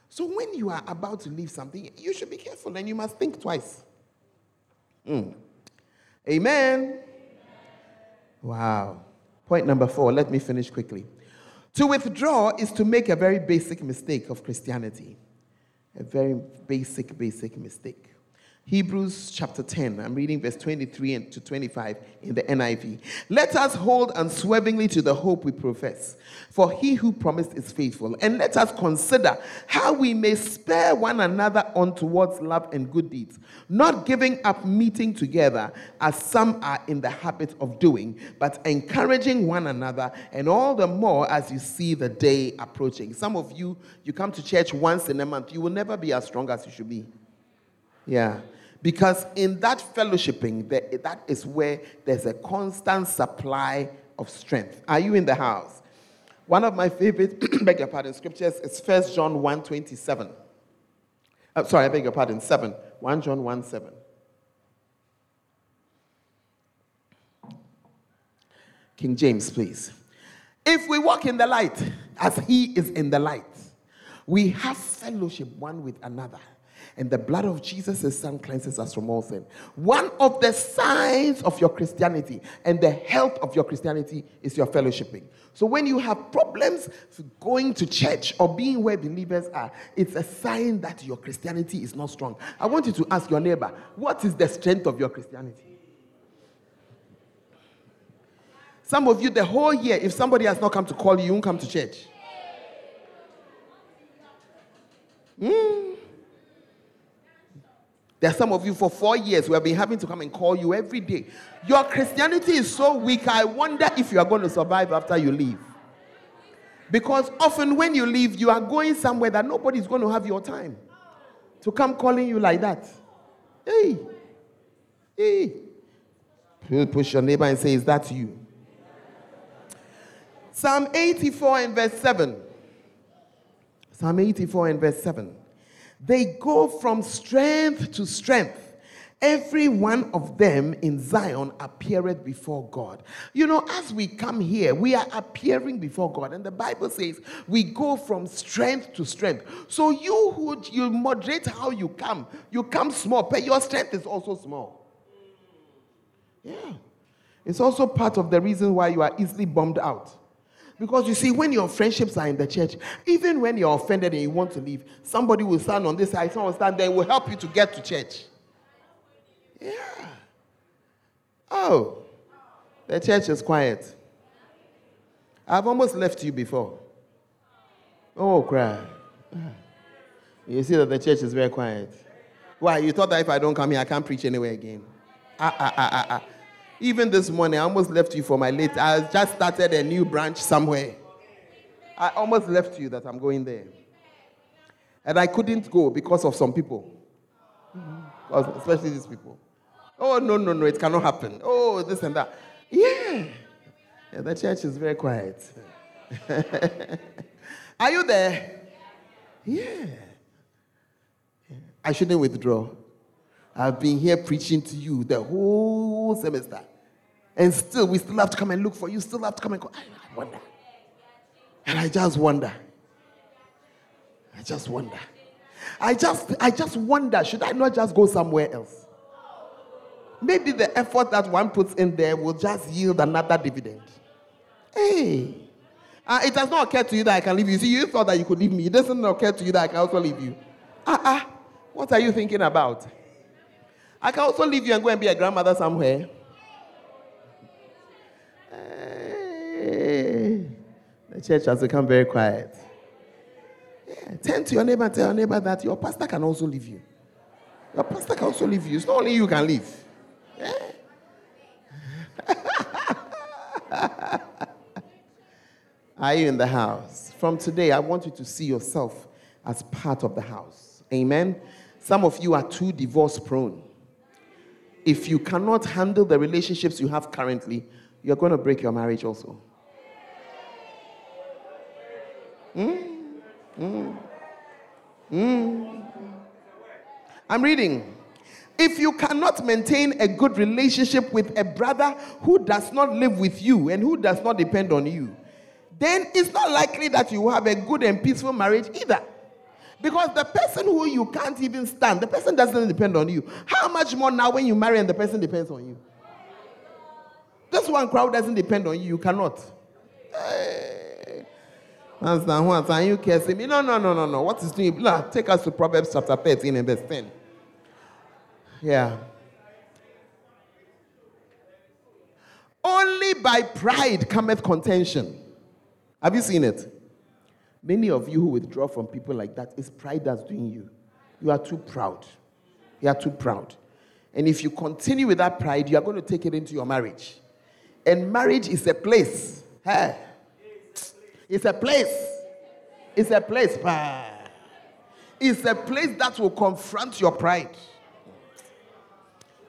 So when you are about to leave something, you should be careful and you must think twice. Mm. Amen. Wow. Point number four. Let me finish quickly. To withdraw is to make a very basic mistake of Christianity. A very basic, basic mistake. Hebrews chapter 10, I'm reading verse 23 and to 25 in the NIV. Let us hold unswervingly to the hope we profess, for he who promised is faithful. And let us consider how we may spare one another on towards love and good deeds, not giving up meeting together as some are in the habit of doing, but encouraging one another, and all the more as you see the day approaching. Some of you, you come to church once in a month, you will never be as strong as you should be. Yeah. Because in that fellowshipping, that is where there's a constant supply of strength. Are you in the house? One of my favorite, beg your pardon, scriptures is 1 John 1 27. Uh, sorry, I beg your pardon, 7. 1 John 1 7. King James, please. If we walk in the light as he is in the light, we have fellowship one with another and the blood of Jesus, his son, cleanses us from all sin. One of the signs of your Christianity and the health of your Christianity is your fellowshipping. So when you have problems going to church or being where believers are, it's a sign that your Christianity is not strong. I want you to ask your neighbor, what is the strength of your Christianity? Some of you, the whole year, if somebody has not come to call you, you won't come to church. Hmm. There are some of you for four years who have been having to come and call you every day. Your Christianity is so weak, I wonder if you are going to survive after you leave. Because often when you leave, you are going somewhere that nobody is going to have your time to come calling you like that. Hey, hey. Push your neighbor and say, Is that you? Psalm 84 and verse 7. Psalm 84 and verse 7. They go from strength to strength. Every one of them in Zion appeareth before God. You know, as we come here, we are appearing before God. And the Bible says we go from strength to strength. So you who you moderate how you come, you come small, but your strength is also small. Yeah. It's also part of the reason why you are easily bombed out. Because you see, when your friendships are in the church, even when you're offended and you want to leave, somebody will stand on this side, someone will stand there, will help you to get to church. Yeah. Oh, the church is quiet. I've almost left you before. Oh, cry. You see that the church is very quiet. Why? You thought that if I don't come here, I can't preach anywhere again. Ah, ah, ah, ah, ah. Even this morning, I almost left you for my late. I just started a new branch somewhere. I almost left you that I'm going there. And I couldn't go because of some people. Mm-hmm. Especially these people. Oh, no, no, no, it cannot happen. Oh, this and that. Yeah. yeah the church is very quiet. Are you there? Yeah. I shouldn't withdraw. I've been here preaching to you the whole semester. And still, we still have to come and look for you, still have to come and go. I wonder. And I just wonder. I just wonder. I just, I just wonder, should I not just go somewhere else? Maybe the effort that one puts in there will just yield another dividend. Hey. Uh, it has not occurred to you that I can leave you. See, you thought that you could leave me. It doesn't occur to you that I can also leave you. Ah, uh, ah. Uh, what are you thinking about? I can also leave you and go and be a grandmother somewhere. The church has become very quiet. Yeah. Turn to your neighbor and tell your neighbor that your pastor can also leave you. Your pastor can also leave you. It's not only you can leave. Yeah. Are you in the house? From today, I want you to see yourself as part of the house. Amen. Some of you are too divorce prone. If you cannot handle the relationships you have currently, you're going to break your marriage also. Mm, mm, mm. I'm reading. If you cannot maintain a good relationship with a brother who does not live with you and who does not depend on you, then it's not likely that you will have a good and peaceful marriage either. Because the person who you can't even stand, the person doesn't depend on you. How much more now when you marry and the person depends on you? This one crowd doesn't depend on you. You cannot. Hey. Understand what? Are you cursing me? No, no, no, no, no. What is doing? Look, take us to Proverbs chapter 13 and verse 10. Yeah. Only by pride cometh contention. Have you seen it? Many of you who withdraw from people like that, it's pride that's doing you. You are too proud. You are too proud. And if you continue with that pride, you are going to take it into your marriage. And marriage is a place. Hey. It's a place. It's a place. It's a place that will confront your pride.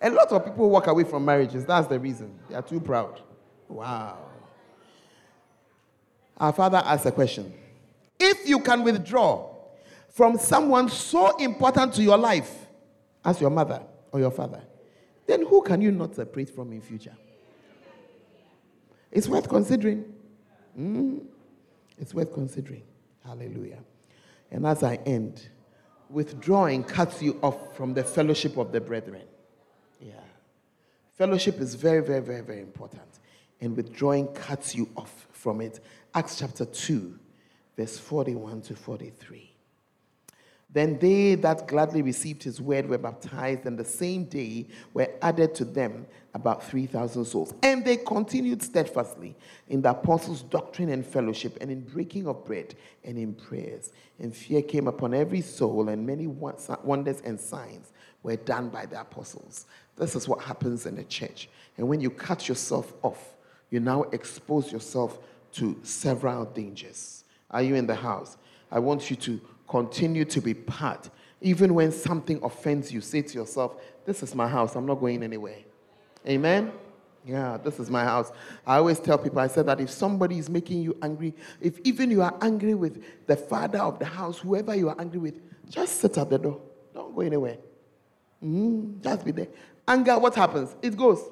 A lot of people walk away from marriages. That's the reason. They are too proud. Wow. Our father asked a question if you can withdraw from someone so important to your life as your mother or your father, then who can you not separate from in future? It's worth considering. Mm, it's worth considering. Hallelujah. And as I end, withdrawing cuts you off from the fellowship of the brethren. Yeah. Fellowship is very, very, very, very important. And withdrawing cuts you off from it. Acts chapter 2, verse 41 to 43. Then they that gladly received his word were baptized, and the same day were added to them about 3,000 souls. And they continued steadfastly in the apostles' doctrine and fellowship, and in breaking of bread and in prayers. And fear came upon every soul, and many wonders and signs were done by the apostles. This is what happens in the church. And when you cut yourself off, you now expose yourself to several dangers. Are you in the house? I want you to continue to be part. Even when something offends you, say to yourself, This is my house. I'm not going anywhere. Amen? Yeah, this is my house. I always tell people, I said that if somebody is making you angry, if even you are angry with the father of the house, whoever you are angry with, just sit at the door. Don't go anywhere. Mm, just be there. Anger, what happens? It goes.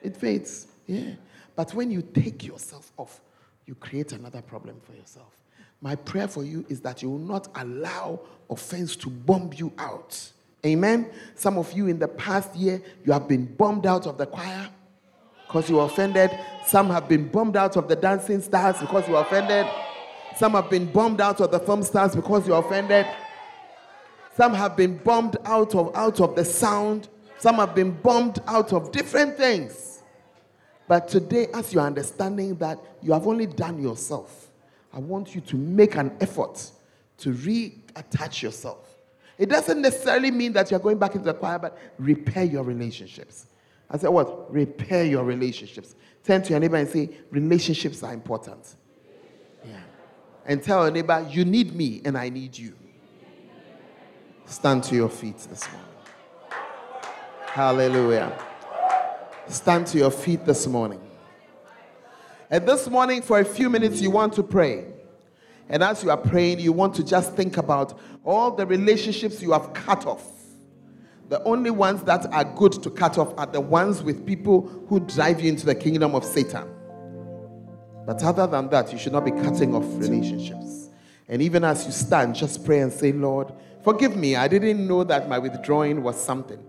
It fades. Yeah. But when you take yourself off, you create another problem for yourself. My prayer for you is that you will not allow offense to bomb you out. Amen. Some of you in the past year, you have been bombed out of the choir because you were offended. Some have been bombed out of the dancing stars because you were offended. Some have been bombed out of the film stars because you were offended. Some have been bombed out of out of the sound. Some have been bombed out of different things. But today, as you're understanding that you have only done yourself, I want you to make an effort to reattach yourself. It doesn't necessarily mean that you're going back into the choir, but repair your relationships. I said, what? Repair your relationships. Turn to your neighbor and say, relationships are important. Yeah. And tell your neighbor, you need me and I need you. Stand to your feet this morning. Hallelujah. Stand to your feet this morning. And this morning, for a few minutes, you want to pray. And as you are praying, you want to just think about all the relationships you have cut off. The only ones that are good to cut off are the ones with people who drive you into the kingdom of Satan. But other than that, you should not be cutting off relationships. And even as you stand, just pray and say, Lord, forgive me. I didn't know that my withdrawing was something.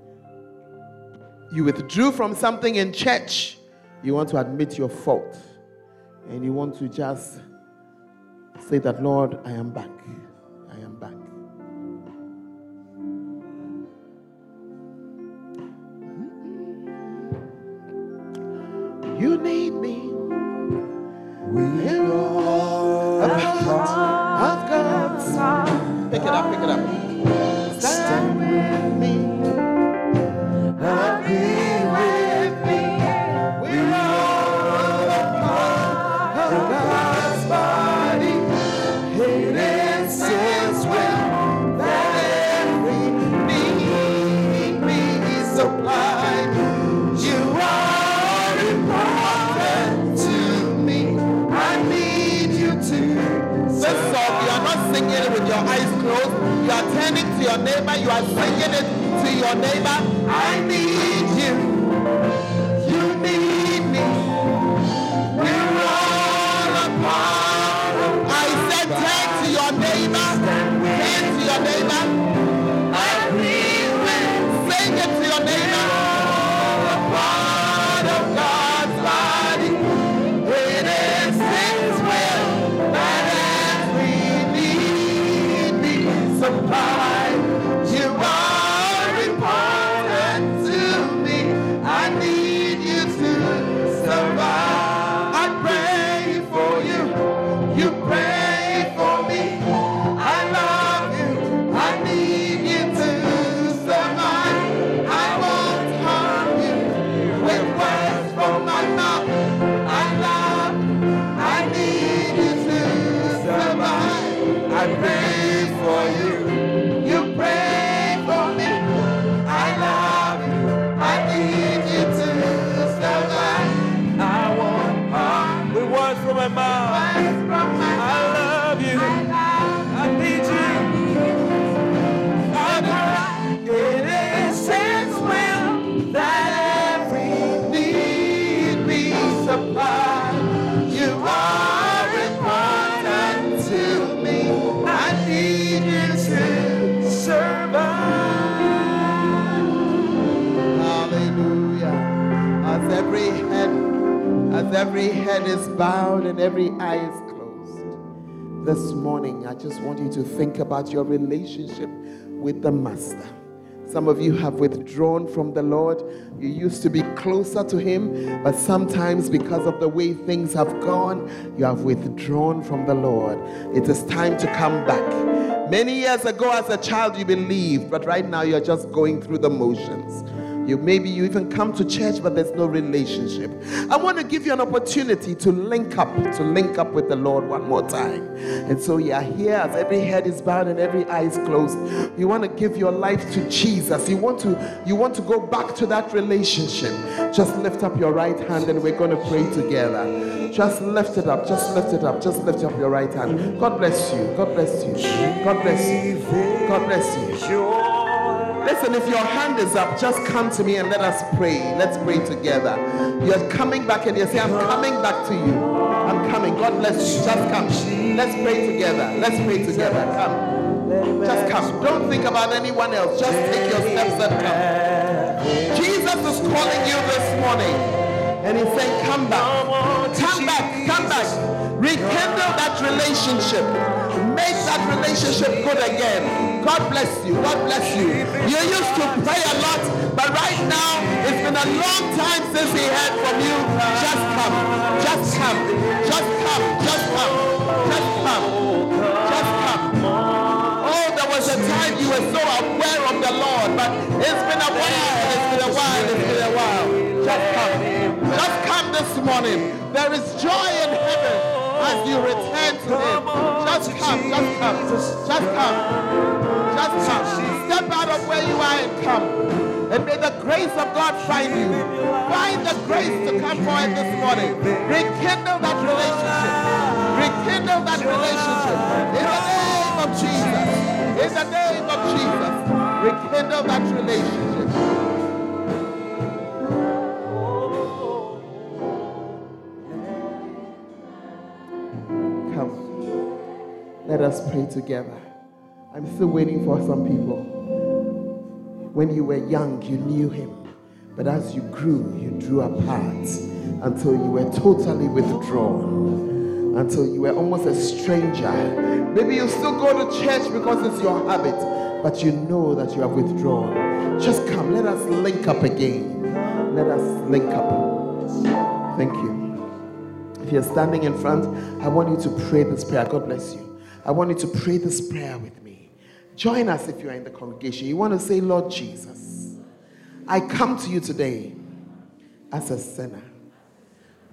You withdrew from something in church. You want to admit your fault. And you want to just say that, Lord, I am back. I am back. You need me. We are a part of God. Pick it up, pick it up. Stand with me. Your neighbor. Every head is bowed and every eye is closed. This morning, I just want you to think about your relationship with the Master. Some of you have withdrawn from the Lord. You used to be closer to Him, but sometimes because of the way things have gone, you have withdrawn from the Lord. It is time to come back. Many years ago, as a child, you believed, but right now you're just going through the motions. You maybe you even come to church, but there's no relationship. I want to give you an opportunity to link up, to link up with the Lord one more time. And so you are here as every head is bowed and every eye is closed. You want to give your life to Jesus. You want to you want to go back to that relationship. Just lift up your right hand and we're going to pray together. Just lift it up. Just lift it up. Just lift up your right hand. God bless you. God bless you. God bless you. God bless you. Listen, if your hand is up, just come to me and let us pray. Let's pray together. You're coming back and you say, I'm uh-huh. coming back to you. I'm coming. God bless you. Just come. Let's pray together. Let's pray together. Come. Just come. Don't think about anyone else. Just take your steps and come. Jesus is calling you this morning. And he's saying, Come back. Come back. Come back. Rekindle that relationship. Make that relationship good again. God bless you. God bless you. You used to pray a lot, but right now it's been a long time since he heard from you. Just come. Just come. Just come. Just come. Just come. Just come. Oh, there was a time you were so aware of the Lord, but it's been a while. It's been a while. It's been a while. Just come. Just come this morning. There is joy in heaven as you return to Him. Just come. Just come. Just come. Just come. Step out of where you are and come. And may the grace of God find you. Find the grace to come forward this morning. Rekindle that relationship. Rekindle that relationship. In the name of Jesus. In the name of Jesus. Rekindle that relationship. Let us pray together. I'm still waiting for some people. When you were young, you knew him. But as you grew, you drew apart until you were totally withdrawn, until you were almost a stranger. Maybe you still go to church because it's your habit, but you know that you have withdrawn. Just come, let us link up again. Let us link up. Thank you. If you're standing in front, I want you to pray this prayer. God bless you. I want you to pray this prayer with me. Join us if you are in the congregation. You want to say, Lord Jesus, I come to you today as a sinner.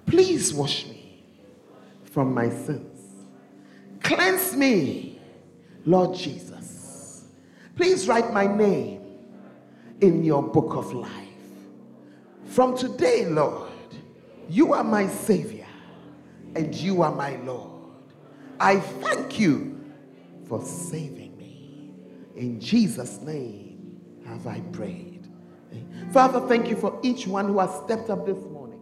Please wash me from my sins. Cleanse me, Lord Jesus. Please write my name in your book of life. From today, Lord, you are my Savior and you are my Lord. I thank you for saving me. In Jesus' name have I prayed. Father, thank you for each one who has stepped up this morning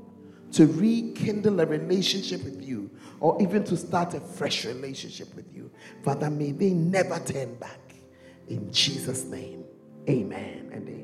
to rekindle a relationship with you or even to start a fresh relationship with you. Father, may they never turn back. In Jesus' name, amen and amen.